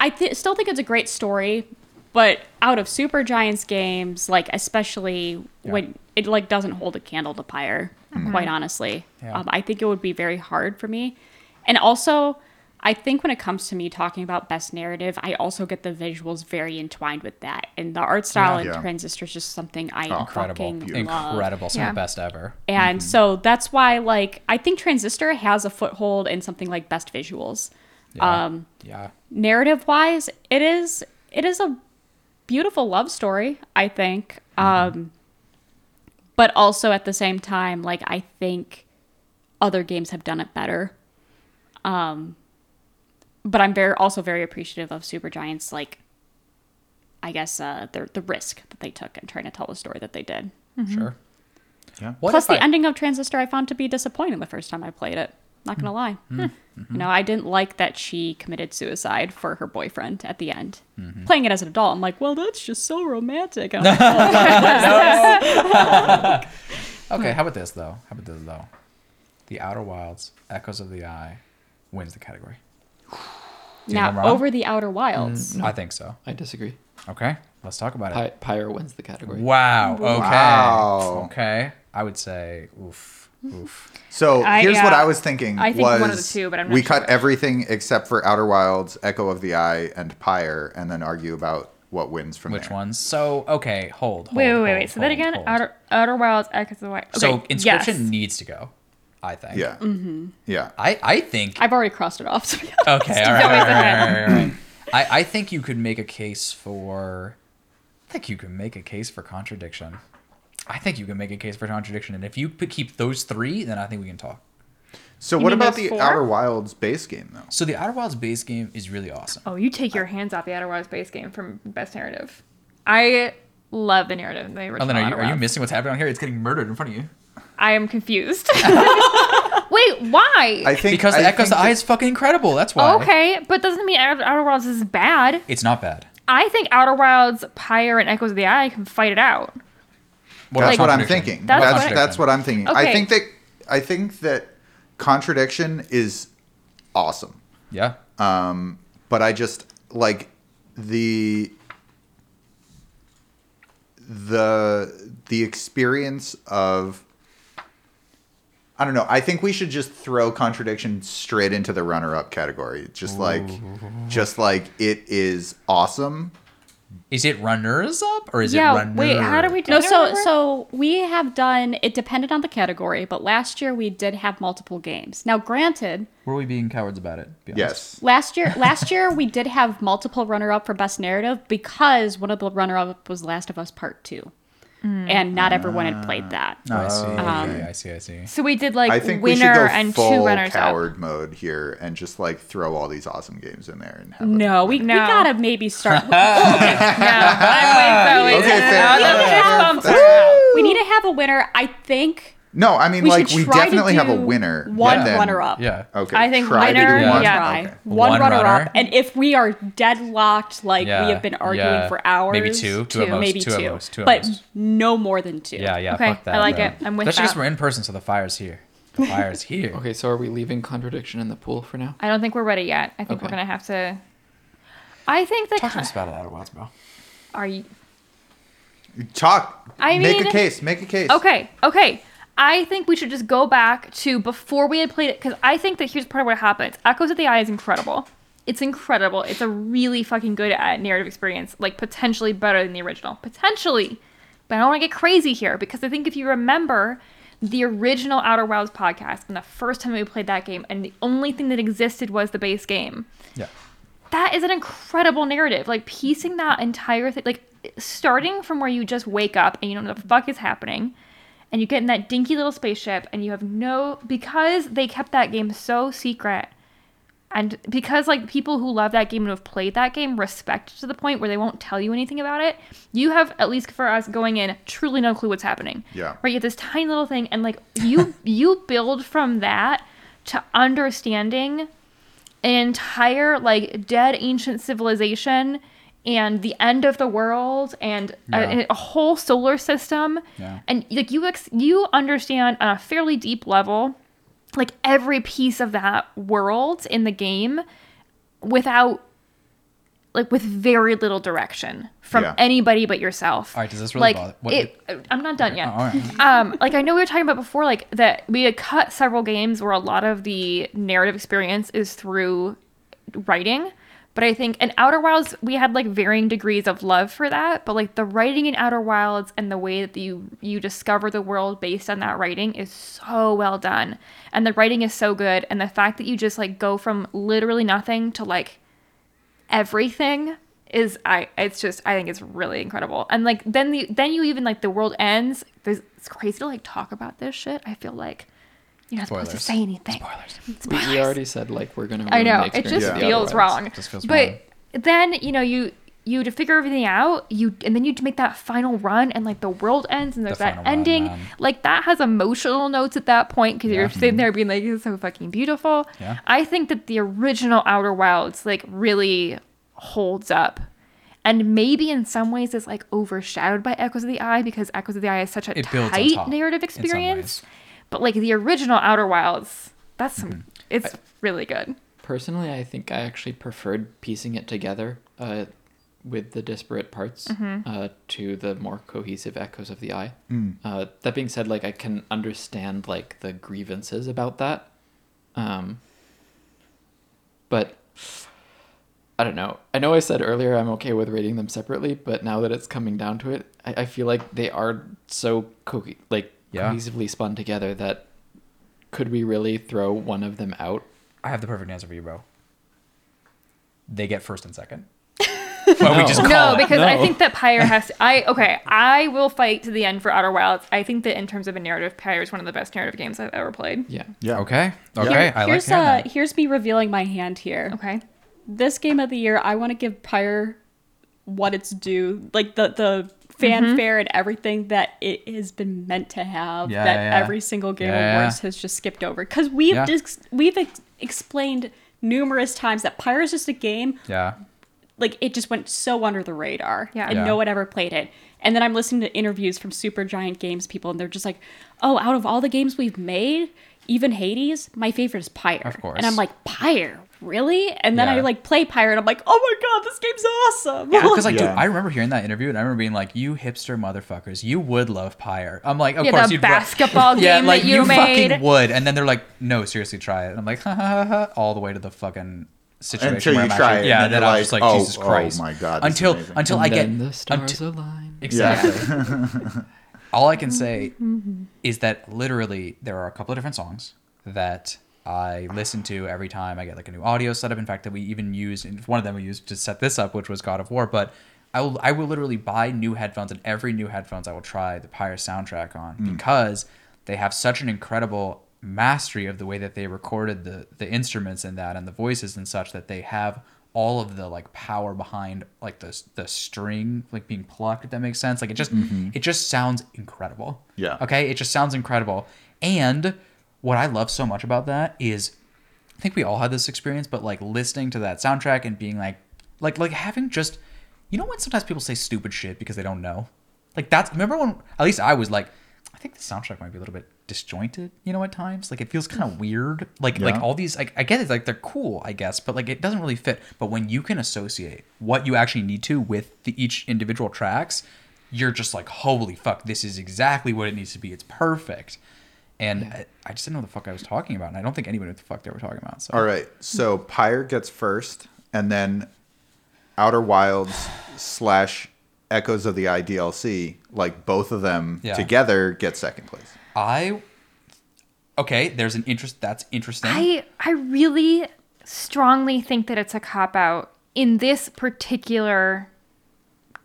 I th- still think it's a great story, but out of Supergiant's games, like especially when it like doesn't hold a candle to Pyre, quite honestly, Yeah. um, I think it would be very hard for me. And also, I think when it comes to me talking about best narrative, I also get the visuals very entwined with that, and the art style Yeah. in Yeah. Transistor is just something I Incredible. fucking love. Incredible. Some Yeah. of the best ever. And so that's why, like, I think Transistor has a foothold in something like best visuals. Yeah. Um, yeah. narrative wise, it is it is a beautiful love story, I think. Um, but also at the same time, like I think other games have done it better. Um, but I'm very also very appreciative of Supergiant's like I guess uh the the risk that they took in trying to tell the story that they did. Mm-hmm. Sure. Yeah. What Plus the I- ending of Transistor I found to be disappointing the first time I played it. Not gonna mm. lie. Hmm. Mm-hmm. You know, I didn't like that she committed suicide for her boyfriend at the end. Mm-hmm. Playing it as an adult, I'm like, well, that's just so romantic. And I'm like, oh, Okay, how about this though? How about this though? The Outer Wilds, Echoes of the Eye, wins the category. Now, over the Outer Wilds. Mm, no I think so. I disagree. Okay, let's talk about it. Py- Pyre wins the category. Wow. Okay. Wow. Okay. I would say, oof, oof. So I- here's what. Uh, I was thinking. I think was one of the two, but I'm not we sure. cut everything except for Outer Wilds, Echo of the Eye, and Pyre, and then argue about what wins from Which there. ones? So okay, hold. hold Wait, wait, wait, hold, wait. So that hold, again, hold. Outer Outer Wilds, Echoes of the White. Okay, so Inscryption yes. needs to go. I think. Yeah. Mm-hmm. Yeah. I I think. I've already crossed it off. To be honest. Okay. All right. All right, all right, all right, all right. I I think you could make a case for. I think you can make a case for contradiction. I think you can make a case for contradiction, and if you could keep those three, then I think we can talk. So You what about the four? Outer Wilds base game though? So the Outer Wilds base game is really awesome. Oh, you take your hands off the Outer Wilds base game from Best Narrative. I love the narrative. in The original then are you, are you missing what's happening on here? It's getting murdered in front of you. I am confused. Wait, why? I think Because I the Echoes of the Eye is fucking incredible. That's why. okay, but doesn't mean Outer, Outer Wilds is bad. It's not bad. I think Outer Wilds, Pyre, and Echoes of the Eye can fight it out. What That's about what I'm thinking. That's That's what- that's, what I'm thinking. I think that I think that contradiction is awesome. Yeah. Um, but I just like the the the experience of I don't know. I think we should just throw contradiction straight into the runner-up category. Just like just like it is awesome. Is it runners up or is yeah, it runner? wait, how do we do No, I don't so remember. so we have done. It depended on the category, but last year we did have multiple games. Now, granted, Were we being cowards about it? Be honest. Yes. last year last year we did have multiple runner up for best narrative because one of the runner up was Last of Us Part Two, and not everyone had played that. No, I see. Um, okay, I see. I see. So we did like I think we should winner go and full two runners up. coward mode here and just like throw all these awesome games in there and have a- No, we, we No. gotta maybe start. No, I wait, so Okay, fair. No, the fair. bumps That's- are we need to have a winner. I think No, I mean we like we definitely have a winner. One but then- runner up. Yeah. Okay. I think try to do winner, one? yeah. Okay. One, One runner, runner. up, and if we are deadlocked, like Yeah, we have been arguing yeah. for hours, Maybe two, two at most, maybe two two, at most, two at but most. no more than two. Yeah, yeah. Okay, fuck that, I like bro. it. I'm with Especially because that. we're in person, so the fire's here. The fire's here. Okay, so are we leaving contradiction in the pool for now? I don't think we're ready yet. I think we're gonna have to. I think that Talk to us about it, Outer Wilds, bro. are you Talk. I mean, make a case. Make a case. okay? Okay. I think we should just go back to before we had played it because I think that here's part of what happens. Echoes of the Eye is incredible. It's incredible. It's a really fucking good uh, narrative experience, like potentially better than the original. Potentially. But I don't want to get crazy here because I think if you remember the original Outer Wilds podcast and the first time we played that game, and the only thing that existed was the base game, Yeah. that is an incredible narrative. Like piecing that entire thing, like starting from where you just wake up and you don't know what the fuck is happening, and you get in that dinky little spaceship and you have no because they kept that game so secret. And because like people who love that game and have played that game respect to the point where they won't tell you anything about it, you have at least for us going in truly no clue what's happening. Yeah. Right, you have this tiny little thing and like you you build from that to understanding an entire like dead ancient civilization and the end of the world and Yeah. a, a whole solar system Yeah. and like you ex- you understand on a fairly deep level like every piece of that world in the game without like with very little direction from Yeah. anybody but yourself. All right, does this really like bother- what- it, I'm not done yet. Oh, right. Um, like I know we were talking about before, like that we had cut several games where a lot of the narrative experience is through writing. But I think in Outer Wilds we had like varying degrees of love for that. But like the writing in Outer Wilds and the way that you you discover the world based on that writing is so well done. And the writing is so good. And the fact that you just like go from literally nothing to like everything is I it's just I think it's really incredible. And like then the then you even like the world ends. There's, it's crazy to like talk about this shit. I feel like you're not supposed to say anything. Spoilers. We, we already said like we're gonna. I know the it experience just of the feels Outer Wilds. wrong. Just feels but then you know you you to figure everything out you and then you make that final run and like the world ends and there's The that final run, ending like that has emotional notes at that point because you're sitting mm-hmm. there being like it's so fucking beautiful Yeah. i think that the original outer wilds like really holds up and maybe in some ways is like overshadowed by echoes of the eye because echoes of the eye is such a It tight top narrative in some experience ways. But like the original outer wilds that's some Mm-hmm. it's really good Personally, I think I actually preferred piecing it together uh, with the disparate parts Mm-hmm. uh, to the more cohesive echoes of the eye. Mm. Uh, that being said, like I can understand like the grievances about that, um, but I don't know. I know I said earlier I'm okay with rating them separately, but now that it's coming down to it, I, I feel like they are so co- like Yeah. cohesively spun together that could we really throw one of them out? I have the perfect answer for you, bro. They get first and second. well, we just call no, it. because I think that Pyre has. To, I okay. I will fight to the end for Outer Wilds. I think that in terms of a narrative, Pyre is one of the best narrative games I've ever played. Yeah. Yeah. Okay. Okay. I here's hearing uh, that. here's me revealing my hand here. Okay. This game of the year, I want to give Pyre what it's due, like the the Mm-hmm. fanfare and everything that it has been meant to have. Yeah, that yeah, yeah. every single Game Yeah, Awards yeah. has just skipped over because we've Yeah. dis- we've ex- explained numerous times that Pyre is just a game Yeah. like it just went so under the radar Yeah. and Yeah. no one ever played it and then i'm listening to interviews from Supergiant Games people and they're just like oh out of all the games we've made even hades my favorite is pyre Of course. and i'm like pyre really and then i like play pyre and i'm like oh my god this game's awesome Yeah, because like, Yeah. dude, I remember hearing that interview, and I remember being like, "You hipster motherfuckers, you would love Pyre." I'm like, "Of Yeah, course the you'd." basketball yeah, game like that you, made. fucking would. And then they're like, "No, seriously, try it." And I'm like, ha, ha, ha, ha, all the way to the fucking situation Until where you I'm try actually, it, yeah. and then then I you're was just like, like, oh, Jesus oh Christ, my God, Until until And I get then the stars until- align. Exactly. All I can say mm-hmm. is that literally there are a couple of different songs that I listen to every time I get like a new audio setup. In fact, that we even used one of them we used to set this up, which was God of War. But I will I will literally buy new headphones, and every new headphones I will try the Pyre soundtrack on hmm. because they have such an incredible mastery of the way that they recorded the the instruments and that and the voices and such that they have all of the like power behind like the the string like being plucked if that makes sense. Like it just mm-hmm. it just sounds incredible. Yeah. okay? It just sounds incredible. And what i love so much about that is i think we all had this experience but like listening to that soundtrack and being like like like having just you know when sometimes people say stupid shit because they don't know? Like that's remember when at least i was like think the soundtrack might be a little bit disjointed you know at times. Like it feels kind of mm. weird. Like like all these like i get it like they're cool i guess but like it doesn't really fit. But when you can associate what you actually need to with the each individual tracks you're just like holy fuck this is exactly what it needs to be. It's perfect. And I, I just didn't know the fuck i was talking about and i don't think anybody knew the fuck they were talking about so. All right. So Pyre gets first, and then Outer Wilds slash Echoes of the Eye DLC, like both of them Yeah. together, get second place. i okay there's an interest that's interesting I I really strongly think that it's a cop out in this particular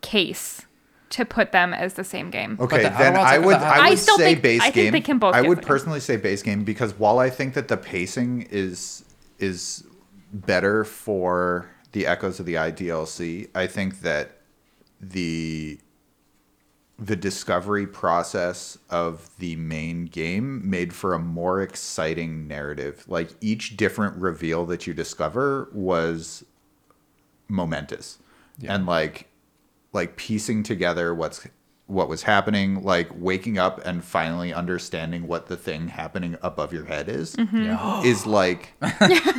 case to put them as the same game. Okay, the then Outer I would I I would still say think- base I think game. they can both I would second. personally say base game because while I think that the pacing is is better for the Echoes of the Eye DLC, I think that the the discovery process of the main game made for a more exciting narrative. Like each different reveal that you discover was momentous. and like like piecing together what's what was happening, like waking up and finally understanding what the thing happening above your head is, Yeah. is like,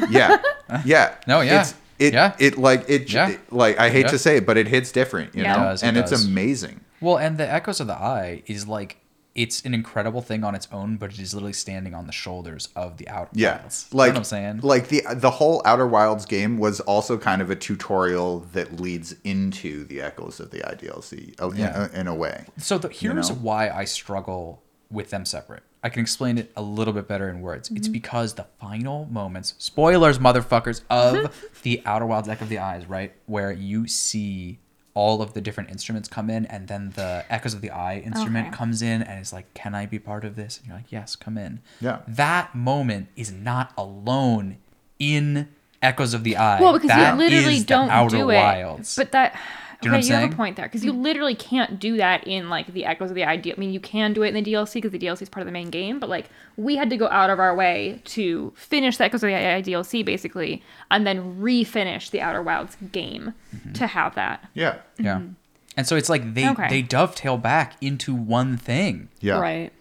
yeah, yeah. No, yeah. It's, it, Yeah. it like it, Yeah. it- like I hate Yeah. to say it, but it hits different, you Yeah. know, It does, it and it's does. amazing. Well, and the Echoes of the Eye is like it's an incredible thing on its own, but it is literally standing on the shoulders of the Outer Yeah, Wilds. You know like what I'm saying? like the the whole Outer Wilds game was also kind of a tutorial that leads into the Echoes of the Eye DLC uh, in, Yeah. in a way. So the, here's know? why I struggle with them separate. I can explain it a little bit better in words. It's mm-hmm. because the final moments, spoilers, motherfuckers, of mm-hmm. the Outer Wilds Echo of the Eyes, right, where you see all of the different instruments come in, and then the Echoes of the Eye instrument Okay. comes in, and it's like, "Can I be part of this?" And you're like, "Yes, come in." Yeah. That moment is not alone in Echoes of the Eye. Well, because That you literally don't Outer do it. Wilds. But that. Do you know okay, what you I'm have saying? a point there because you literally can't do that in like the Echoes of the Idea. I mean, you can do it in the DLC because the DLC is part of the main game, but like we had to go out of our way to finish the Echoes of the Eye DLC basically, and then refinish the Outer Wilds game Mm-hmm. to have that. Yeah, yeah. And so it's like they Okay. they dovetail back into one thing. yeah, Right.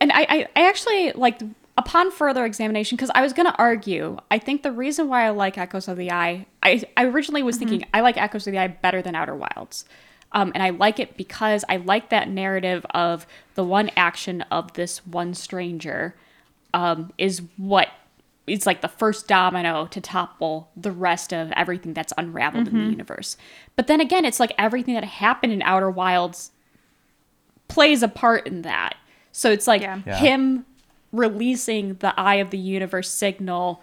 And I, I, I actually like upon further examination because I was going to argue. I think the reason why I like Echoes of the Eye, I, I originally was thinking I like Echoes of the Eye better than Outer Wilds, um, and I like it because I like that narrative of the one action of this one stranger, um, is what it's like the first domino to topple the rest of everything that's unraveled in the universe. But then again, it's like everything that happened in Outer Wilds plays a part in that. So it's like Yeah. Yeah. him releasing the Eye of the Universe signal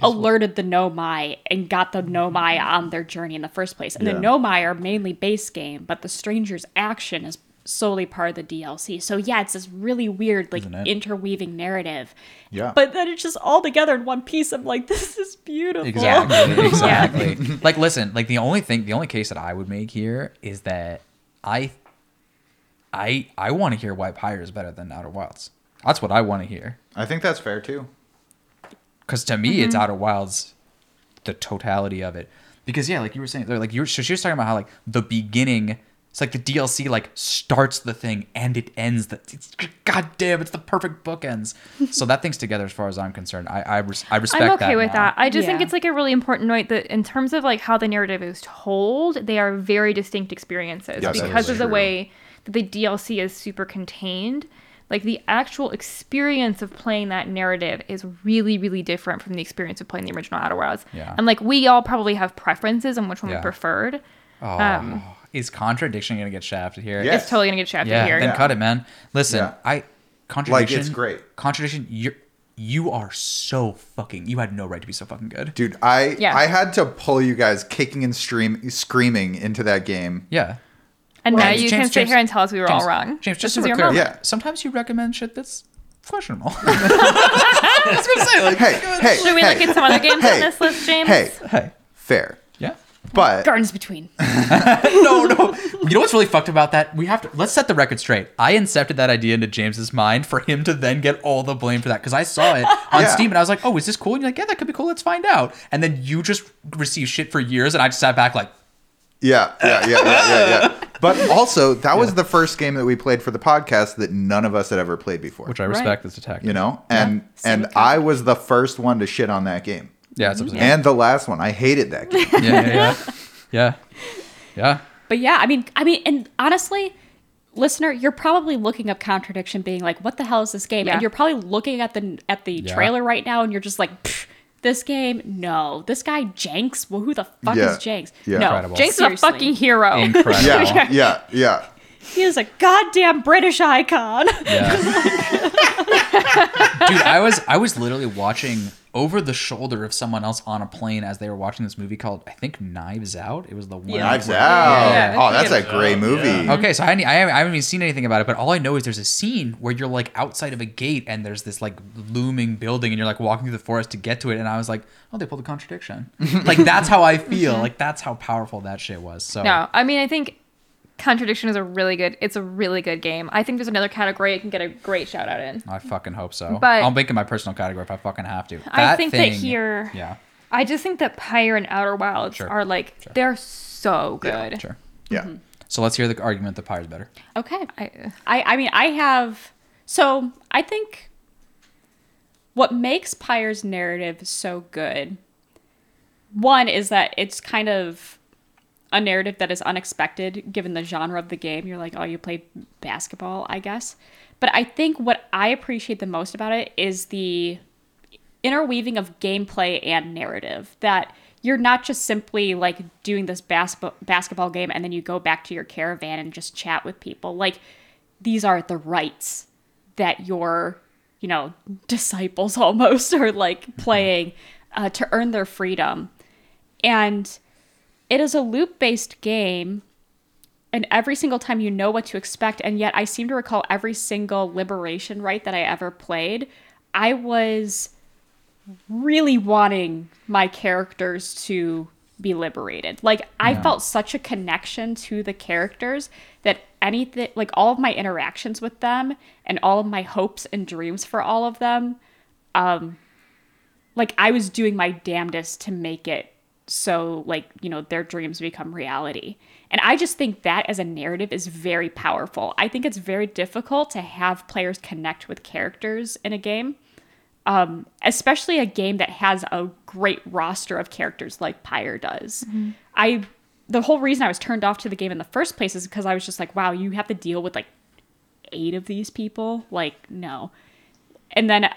alerted the Nomai and got the Nomai on their journey in the first place. And the Yeah. Nomai are mainly base game, but the stranger's action is solely part of the DLC. So yeah, it's this really weird, like interweaving narrative. Yeah. But then it's just all together in one piece. I'm like, this is beautiful. Exactly. Exactly. like, listen, like the only thing, the only case that I would make here is that I, I, I want to hear White Pyre is better than Outer Wilds. That's what I want to hear. I think that's fair too. Because to me, it's mm-hmm. Outer Wilds, the totality of it. Because yeah, like you were saying, like you were, so she was talking about how like the beginning. It's like the DLC like starts the thing and it ends the. It's, God damn, it's the perfect bookends. so that thing's together as far as I'm concerned. I I, res- I respect I'm okay that with now. that. I just think it's like a really important note that in terms of like how the narrative is told, they are very distinct experiences Yes, because of the true. way that the DLC is super contained. Like the actual experience of playing that narrative is really, really different from the experience of playing the original Outer Wilds. Yeah. And like we all probably have preferences on which one Yeah. we preferred. Oh, Um, is contradiction gonna get shafted here? Yeah. It's totally gonna get shafted Yeah, here. then Yeah. cut it, man. Listen, Yeah. I contradiction. it's great. Contradiction. You you are so fucking. You had no right to be so fucking good. Dude, I Yeah. I had to pull you guys kicking and stream screaming into that game. Yeah. And now James- you can James- sit James- here and tell us we were James, all wrong. James, just This so is we're your clear. Yeah. sometimes you recommend shit that's questionable. I was gonna say, like, Hey, hey, Should we hey, look at some other games hey, on this list, James? Hey, hey, fair. yeah. But Gardens between. no, no. You know what's really fucked about that? We have to let's set the record straight. I incepted that idea into James's mind for him to then get all the blame for that because I saw it on Yeah. Steam and I was like, "Oh, is this cool?" And you're like, "Yeah, that could be cool. Let's find out." And then you just received shit for years, and I just sat back like, yeah, yeah, yeah, yeah, yeah, yeah. But also, that was the first game that we played for the podcast that none of us had ever played before. which I respect this attack. you know, and Same and with I was the first one to shit on that game, Yeah, it's upsetting. and the last one. I hated that game. Yeah, yeah, yeah, yeah, yeah. But yeah, I mean, I mean, and honestly, listener, you're probably looking up contradiction, being like, "What the hell is this game?" Yeah. And you're probably looking at the at the Yeah. trailer right now, and you're just like, "Pfft, "This game, no. This guy Jenks. Well, who the fuck Yeah. is Jenks? Yeah. No, Incredible. Jenks is a fucking hero. Incredible. yeah, yeah, yeah. He is a goddamn British icon. Yeah. Dude, I was I was literally watching over the shoulder of someone else on a plane as they were watching this movie called I think Knives Out. It was the one. Knives where- Out. Yeah. Oh, that's a great movie. yeah. Okay, so I, I haven't I haven't even seen anything about it, but all I know is there's a scene where you're like outside of a gate and there's this like looming building and you're like walking through the forest to get to it, and I was like, oh, they pulled a contradiction. like that's how I feel. Like that's how powerful that shit was. So No, I mean I think Contradiction is a really good. It's a really good game. I think there's another category it can get a great shout out in. I fucking hope so. But- I'll make it my personal category if I fucking have to. I That think that here- Yeah. I just think that Pyre and Outer Wilds Sure. are like Sure. they're so good. Sure. Yeah. Mm-hmm. So let's hear the argument that Pyre's better. Okay. I, I, I mean, I have. So I think what makes Pyre's narrative so good, one is that it's kind of a narrative that is unexpected given the genre of the game. You're like, oh, you play basketball, I guess. But I think what I appreciate the most about it is the interweaving of gameplay and narrative that you're not just simply like doing this bas- basketball game and then you go back to your caravan and just chat with people like these are the rites that your you know disciples almost are like playing uh, to earn their freedom and it is a loop based game and every single time you know what to expect and yet i seem to recall every single liberation rite that i ever played i was really wanting my characters to be liberated. Like I felt such a connection to the characters that anything like all of my interactions with them and all of my hopes and dreams for all of them um like I was doing my damnedest to make it so like, you know, their dreams become reality. And I just think that as a narrative is very powerful. I think it's very difficult to have players connect with characters in a game um, especially a game that has a great roster of characters like Pyre does. I the whole reason I was turned off to the game in the first place is because I was just like, wow, you have to deal with like eight of these people. Like, no. And then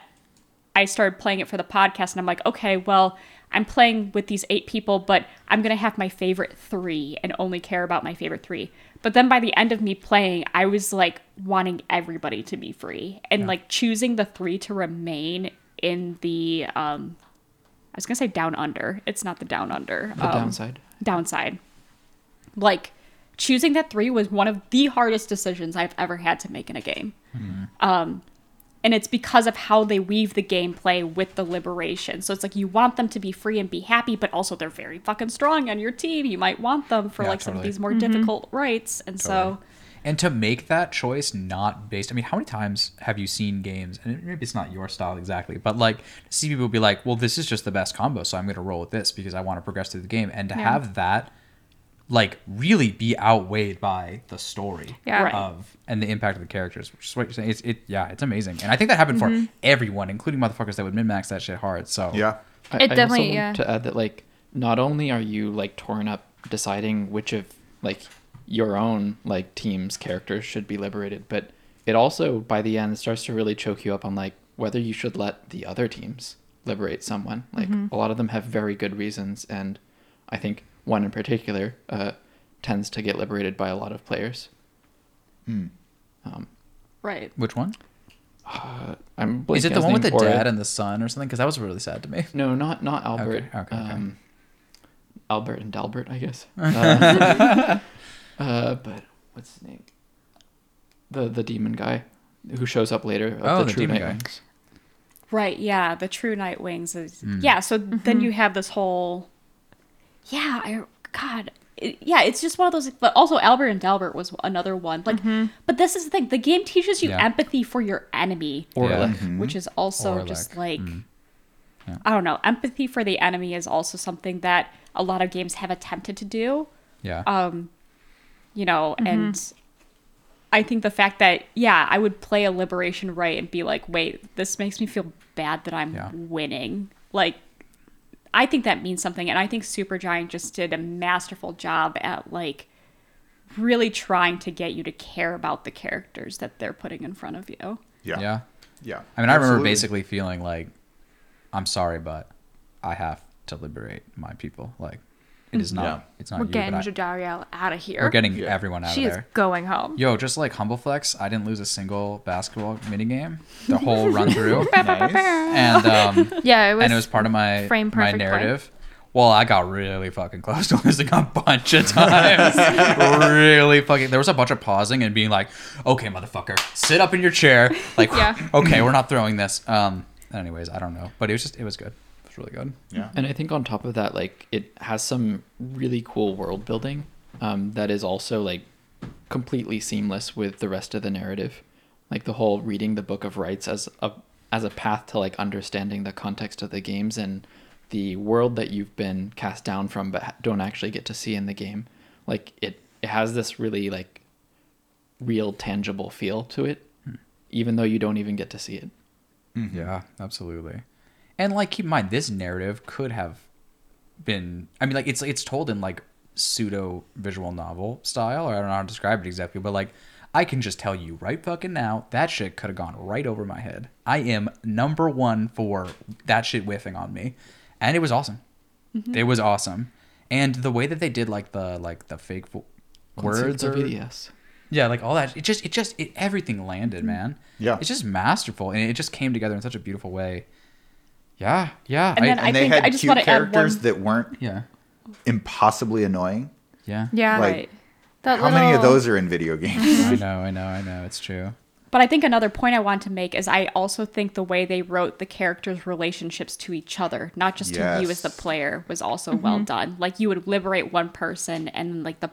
I started playing it for the podcast, and I'm like, okay, well, I'm playing with these eight people, but I'm gonna have my favorite three and only care about my favorite three. But then by the end of me playing, I was like wanting everybody to be free and like choosing the three to remain in the um I was gonna say down under. It's not the down under. The um, downside. downside. Like choosing that three was one of the hardest decisions I've ever had to make in a game. Um, and it's because of how they weave the gameplay with the liberation. So it's like you want them to be free and be happy, but also they're very fucking strong on your team. You might want them for Yeah, like some of these more mm-hmm. difficult rites. And so And to make that choice not based, I mean, how many times have you seen games, and maybe it's not your style exactly, but like see people be like, well, this is just the best combo, so I'm going to roll with this because I want to progress through the game. And to have that, like, really be outweighed by the story Yeah. Right. of and the impact of the characters, which is what you're saying. It's, it, yeah, it's amazing. And I think that happened for everyone, including motherfuckers that would min max that shit hard. So, Yeah. I, It I definitely- also want yeah. to add that like not only are you like torn up deciding which of like your own like team's characters should be liberated, but it also by the end starts to really choke you up on like whether you should let the other teams liberate someone. Like Mm-hmm. a lot of them have very good reasons, and I think one in particular uh, tends to get liberated by a lot of players. Um, right. which one? uh, I'm Is it the one with the his name, or- dad and the son or something? Because that was really sad to me. No, not not Albert. Okay, okay, okay. Um, Albert and Dalbert, I guess. Uh, uh, but what's his name? The the demon guy who shows up later. Of Oh, the, the True demon guy. Nightwings. Right, yeah, the true night wings is Mm. yeah. So then you have this whole, yeah, I God, it, yeah, it's just one of those. But also Albert and Dalbert was another one. Like, mm-hmm. but this is the thing: the game teaches you Yeah. empathy for your enemy, Oralech. Yeah. Mm-hmm. which is also Oralech. just like, mm. Yeah. I don't know, empathy for the enemy is also something that a lot of games have attempted to do. Yeah. Um, you know, mm-hmm. and I think the fact that yeah, I would play a liberation rite and be like, wait, this makes me feel bad that I'm Yeah. winning. Like, I think that means something, and I think Supergiant just did a masterful job at like really trying to get you to care about the characters that they're putting in front of you. Yeah. yeah. Yeah. I mean, I remember basically feeling like, I'm sorry, but I have to liberate my people. Like, it is not. Yeah. It's not We're you. getting But I, Jodariel out of here. we're getting Yeah. everyone out she of is there. going home. Yo, just like humble flex, I didn't lose a single basketball minigame the whole run through, Nice. and um, Yeah, it was. and it was part of my frame my perfect play. narrative. Well, I got really fucking close to losing a bunch of times. really fucking. There was a bunch of pausing and being like, "Okay, motherfucker, sit up in your chair." Like, Yeah. okay, we're not throwing this. Um. Anyways, I don't know, but it was just it was good. It was really good. Yeah. And I think on top of that, like it has some really cool world building um, that is also like completely seamless with the rest of the narrative. Like the whole reading the Book of Rites as a as a path to like understanding the context of the games and the world that you've been cast down from but don't actually get to see in the game. Like it, it has this really like real tangible feel to it, even though you don't even get to see it. Yeah, absolutely. And like, keep in mind, this narrative could have been. I mean, like, it's it's told in like pseudo visual novel style, or I don't know how to describe it exactly, but like, I can just tell you right fucking now, that shit could have gone right over my head. I am number one for that shit whiffing on me, and it was awesome. Mm-hmm. It was awesome, and the way that they did like the like the fake vo- words the or VDS. yeah, like all that. It just, it just, it everything landed, mm-hmm. man. Yeah. it's just masterful, and it just came together in such a beautiful way. Yeah, yeah, And I- then and I they think had I just cute wanna add characters one- that weren't yeah, impossibly annoying. yeah. Yeah. Like, right. That How many of those are in video games? I know, I know, I know. It's true. But I think another point I want to make is I also think the way they wrote the characters' relationships to each other, not just to you as the player, was also mm-hmm. well done. Like you would liberate one person and like the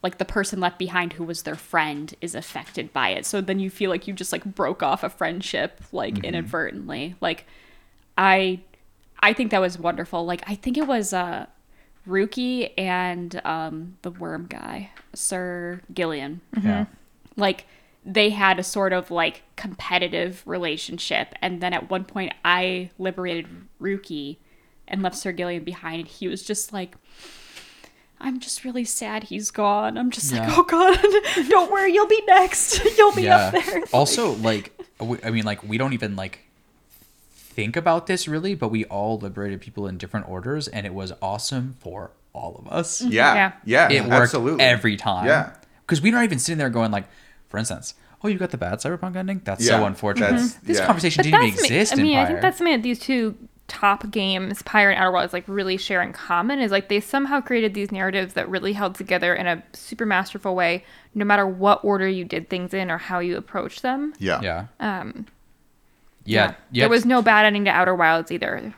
like the person left behind who was their friend is affected by it. So then you feel like you just like broke off a friendship like mm-hmm. inadvertently. Like I I think that was wonderful. Like I think it was uh Rukey and um the worm guy, Sir Gilman. Yeah, like they had a sort of like competitive relationship. And then at one point i liberated Rukey and left sir Gilman behind. And he was just like i'm just really sad he's gone. I'm just Yeah. like oh god don't worry. You'll be next. You'll be yeah. up there. Also, like, I mean, like, we don't even like think about this really, but we all liberated people in different orders, and it was awesome for all of us. Yeah, Yeah. yeah, it worked absolutely every time. Yeah, because we not even sitting there going like, for instance, oh, you got the bad cyberpunk ending. That's so unfortunate. that's- This yeah. conversation But didn't even exist I mean, in I think that's something that these two top games, Pyre and Outer Wilds, like really share in common. Is like they somehow created these narratives that really held together in a super masterful way, no matter what order you did things in or how you approached them. yeah, yeah. Um, Yeah, yeah, There was no bad ending to Outer Wilds either.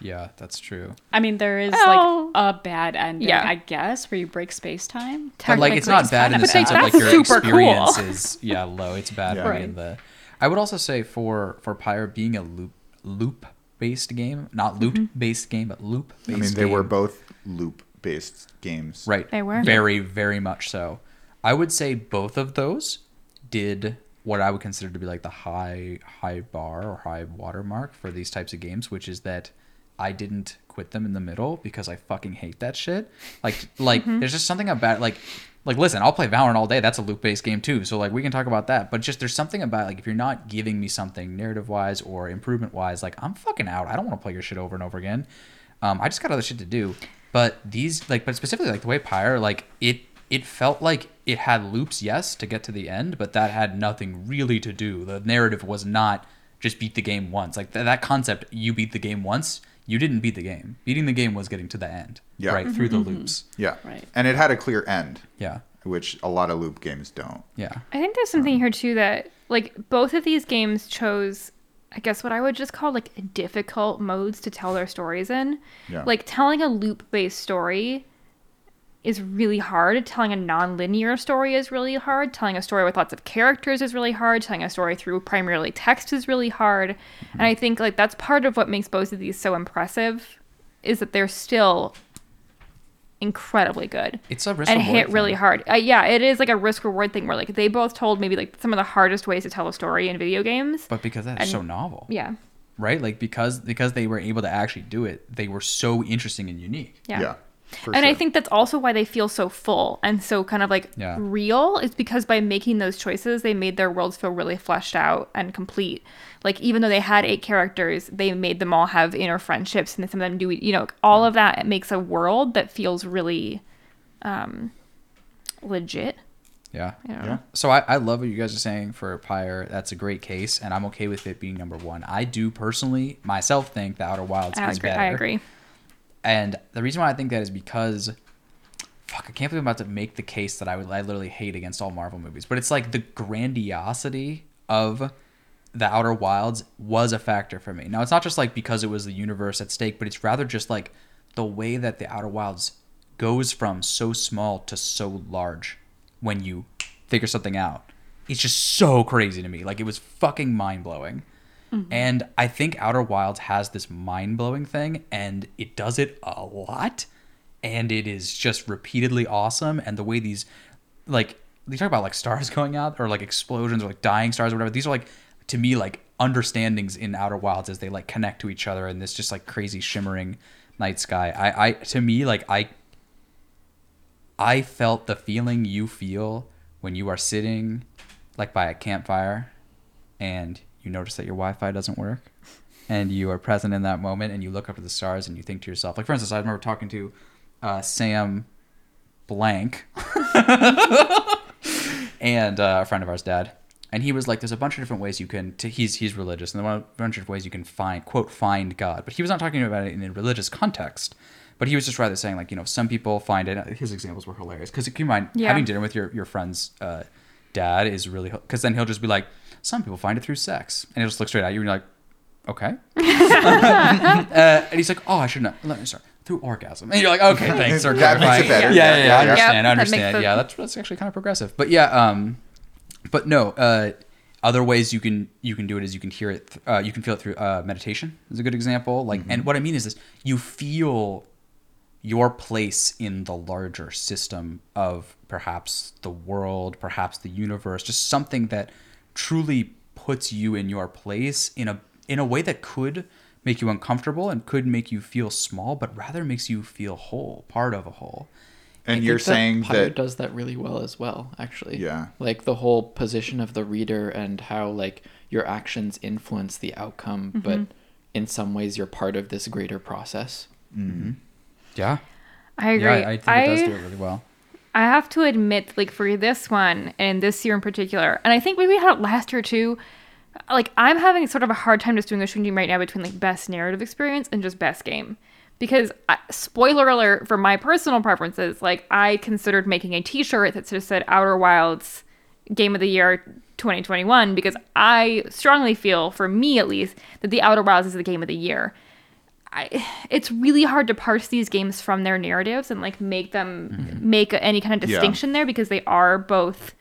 Yeah, that's true. i mean there is Well, like a bad ending yeah. i guess where you break space-time But like, it's not bad in the sense of like your super cool. experience is yeah low. It's bad Yeah. Right. in the. I would also say for for Pyre being a loop loop based game, not loot Mm-hmm. based game, but loop based. I mean, they were both loop-based games. right. They were. very very much so. I would say both of those did what I would consider to be like the high high bar or high watermark for these types of games, which is that I didn't quit them in the middle because I fucking hate that shit. Like like Mm-hmm. there's just something about like like listen, I'll play Valorant all day. That's a loop based game too. So like we can talk about that. But just there's something about like if you're not giving me something narrative wise or improvement wise, like I'm fucking out. I don't want to play your shit over and over again. Um, I just got other shit to do. But these like but specifically like the way Pyre, like it it felt like it had loops, yes, to get to the end, but that had nothing really to do. The narrative was not just beat the game once. Like th- that concept, you beat the game once, you didn't beat the game. Beating the game was getting to the end, Yeah. right mm-hmm, through the mm-hmm. loops. Yeah, Right. and it had a clear end, Yeah, which a lot of loop games don't. yeah, I think there's something here too that like both of these games chose I guess what I would just call like difficult modes to tell their stories in. Yeah. Like telling a loop-based story is really hard. Telling a non-linear story is really hard. Telling a story with lots of characters is really hard. Telling a story through primarily text is really hard. And I think like that's part of what makes both of these so impressive is that they're still incredibly good it's a risk and reward hit really hard. Uh, yeah, it is like a risk reward thing where like they both told maybe like some of the hardest ways to tell a story in video games. But because that's And- so novel, Yeah, right? Like because because they were able to actually do it, they were so interesting and unique. yeah. Yeah, for and I think that's also why they feel so full and so kind of like Yeah. real is because by making those choices, they made their worlds feel really fleshed out and complete. Like even though they had eight characters, they made them all have inner friendships and some of them do, you know, all of that makes a world that feels really um, legit. Yeah. Yeah. know. So I, I love what you guys are saying for Pyre. That's a great case, and I'm okay with it being number one. I do personally myself think the Outer Wilds I is agree. better. I agree. And the reason why I think that is because, fuck, I can't believe I'm about to make the case that I would I literally hate against all Marvel movies. But it's like the grandiosity of the Outer Wilds was a factor for me. Now it's not just like because it was the universe at stake, but it's rather just like the way that the Outer Wilds goes from so small to so large when you figure something out. It's just so crazy to me. Like it was fucking mind blowing. Mm-hmm. And I think Outer Wilds has this mind blowing thing, and it does it a lot, and it is just repeatedly awesome. And the way these, like, you talk about like stars going out or like explosions or like dying stars or whatever. These are like to me like understandings in Outer Wilds as they like connect to each other in this just like crazy shimmering night sky. I, I to me like I I felt the feeling you feel when you are sitting like by a campfire and you notice that your Wi-Fi doesn't work and you are present in that moment and you look up at the stars and you think to yourself like for instance I remember talking to uh, Sam blank and uh, a friend of ours dad and he was like there's a bunch of different ways you can to, he's he's religious and there are a bunch of ways you can find quote find god but he was not talking about it in a religious context but he was just rather saying like you know some people find it his examples were hilarious because keep in mind Yeah. having dinner with your your friend's uh, dad is really because then he'll just be like some people find it through sex. And he'll just look straight at you and you're like okay. Uh, and he's like oh i should not let me start through orgasm. And you're like okay thanks for That makes it better. yeah yeah, yeah, I Yeah, yeah. understand Yep, i understand. the- yeah that's that's actually kind of progressive. But yeah um but no uh other ways you can you can do it is you can hear it th- uh, you can feel it through uh, meditation is a good example. Like and what i mean is this you feel your place in the larger system of perhaps the world perhaps the universe just something that truly puts you in your place in a in a way that could make you uncomfortable and could make you feel small but rather makes you feel whole part of a whole And I you're think that saying Pyre that does that really well as well, actually. Yeah. Like the whole position of the reader and how like your actions influence the outcome, mm-hmm. but in some ways you're part of this greater process. Mm-hmm. yeah I agree. yeah i think it does do it really well I have to admit, like for this one and this year in particular, and I think maybe we had it last year too. Like I'm having sort of a hard time just doing a shooting right now between like best narrative experience and just best game, because spoiler alert for my personal preferences, like I considered making a T-shirt that just said Outer Wilds Game of the Year 2021 because I strongly feel, for me at least, that the Outer Wilds is the game of the year. I, it's really hard to parse these games from their narratives and like make them make any kind of Yeah. distinction there because they are both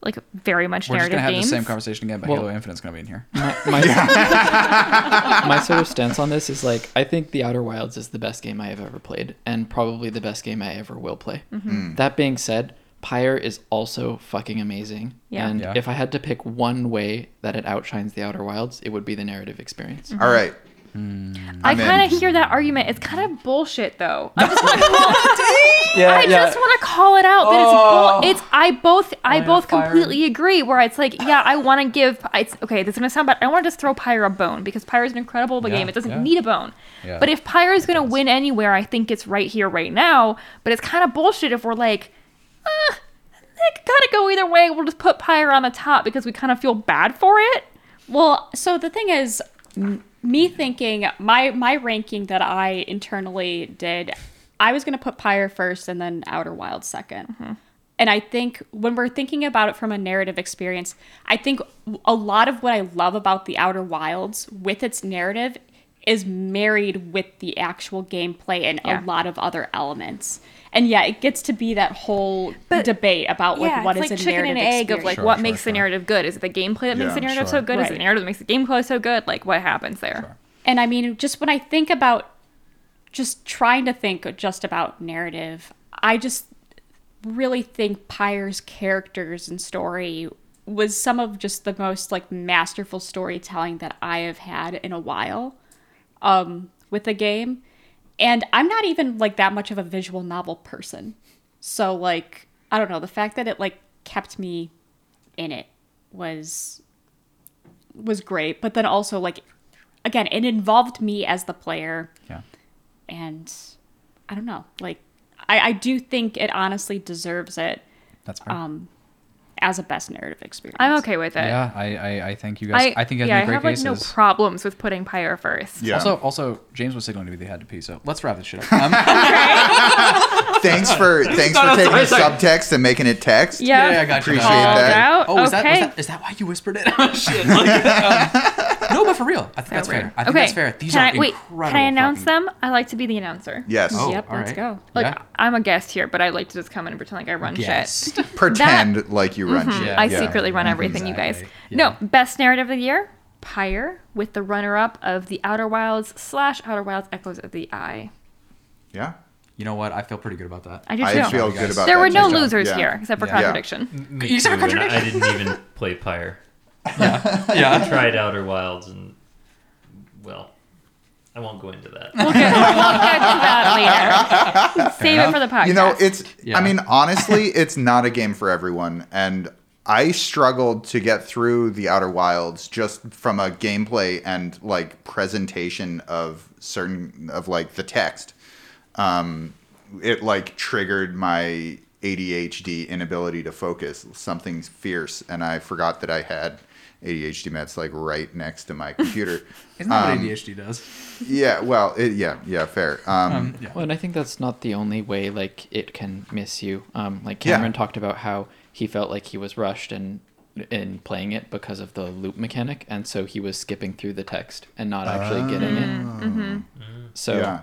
like very much we're just narrative gonna have games. the same conversation again but Well- halo infinite's gonna be in here My, my, my sort of stance on this is like I think The Outer Wilds is the best game I have ever played, and probably the best game I ever will play. Mm-hmm. That being said, Pyre is also fucking amazing. Yeah. And Yeah. if I had to pick one way that it outshines The Outer Wilds, it would be the narrative experience. all right. I kind of hear that argument. It's kind of bullshit though. I just want to call, Yeah, I just want to call it out that Oh. it's bull. It's I both I am both completely agree. Where it's like, yeah, I want to give. It's okay. This is gonna sound bad. I want to just throw Pyre a bone because Pyre is an incredible Yeah, game. It doesn't yeah. need a bone. Yeah, but if Pyre is gonna does. win anywhere, I think it's right here, right now. But it's kind of bullshit if we're like, ah, it could kind of go either way. We'll just put Pyre on the top because we kind of feel bad for it. Well, so the thing is, m- me thinking my my ranking that I internally did, I was gonna put Pyre first and then Outer Wilds 2nd mm-hmm. And I think when we're thinking about it from a narrative experience, I think a lot of what I love about the Outer Wilds with its narrative is married with the actual gameplay and Yeah. a lot of other elements. And yeah, it gets to be that whole But- debate about like yeah, what it's is like a chicken narrative and egg of like Sure, what sure, makes the narrative good. Is it the gameplay that makes Yeah, the narrative sure. so good? Is it the narrative that makes the gameplay so good? Like what happens there? And I mean, just when I think about just trying to think just about narrative, I just really think Pyre's characters and story was some of just the most like masterful storytelling that I have had in a while um, with the game. And I'm not even like that much of a visual novel person. So like, I don't know, the fact that it like kept me in it was was great, but then also like again, it involved me as the player. Yeah. And I don't know, like I, I do think it honestly deserves it. That's fair. Um as a best narrative experience. I'm okay with it. yeah I, I i think you guys i, think you guys yeah, make I great have like no problems with putting Pyre first. Yeah. Also, also, James was signaling to me they had to pee, so let's wrap this shit up. Um, thanks for thanks for taking the subtext and making it text. Yeah, Yeah, I got you. Appreciate that. out. oh, is that, was that is that why you whispered it? oh shit! Like, um, no, but for real, I think that's weird. fair. I think okay. that's fair. These can are I, wait, incredible. can I announce fucking- them? I like to be the announcer. Yes. Oh, Yep, all let's right. go. Like yeah. I'm a guest here, but I like to just come in and pretend like I run shit. Yes. Pretend like you run mm-hmm. shit. Yeah, I yeah. secretly run everything, you guys. Exactly. No, best narrative of the year. Pyre with the runner-up of the Outer Wilds slash Outer Wilds Echoes of the Eye. Yeah. You know what? I feel pretty good about that. I do I feel good about there that were no losers Yeah. here except for Yeah. contradiction. Me You said too, and I, contradiction. I didn't even play Pyre. Yeah. I tried Outer Wilds and well, I won't go into that. We'll get, we'll get to that later. Save it for the podcast. You know, it's. Yeah. I mean, honestly, it's not a game for everyone, and I struggled to get through the Outer Wilds just from a gameplay and like presentation of certain of like the text. Um, it like triggered my ADHD inability to focus. Something fierce, and I forgot that I had ADHD meds like right next to my computer. Isn't that Um, what ADHD does? yeah, well, it, yeah, yeah, fair. Um, yeah. Well, and I think that's not the only way like it can miss you. Um, like Yeah. Cameron talked about how he felt like he was rushed in in playing it because of the loop mechanic, and so he was skipping through the text and not actually getting it. So yeah.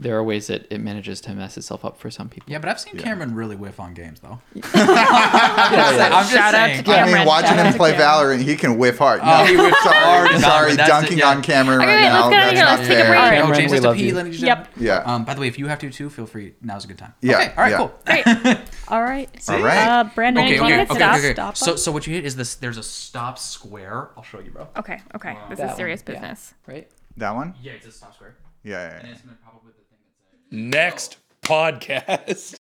There are ways that it manages to mess itself up for some people. Yeah, but I've seen Cameron really whiff on games though. yeah. I'm just Shout out saying. to I Cameron. mean, watching shout him play Cameron. Valorant, he can whiff hard. No, Oh, he whiffs hard and sorry, dunking it, yeah. on Cameron Okay, right wait, now. let's get out of That's not Let's take a fair. break. Oh, Cameron, James we love pee. you. Yep. Yeah. Um, by the way, if you have to too, feel free. Now's a good time. Yeah, Okay. All right. yeah. Cool. Great. All right. All right. Uh, Brandon, Okay. do you Okay. want to Okay. stop? Okay. okay. stop So, so what you hit is this. There's a stop square. I'll show you, bro. Okay, okay. This is serious business. Right. That one? Yeah, it's a stop square. Yeah, yeah, And it's gonna Next podcast.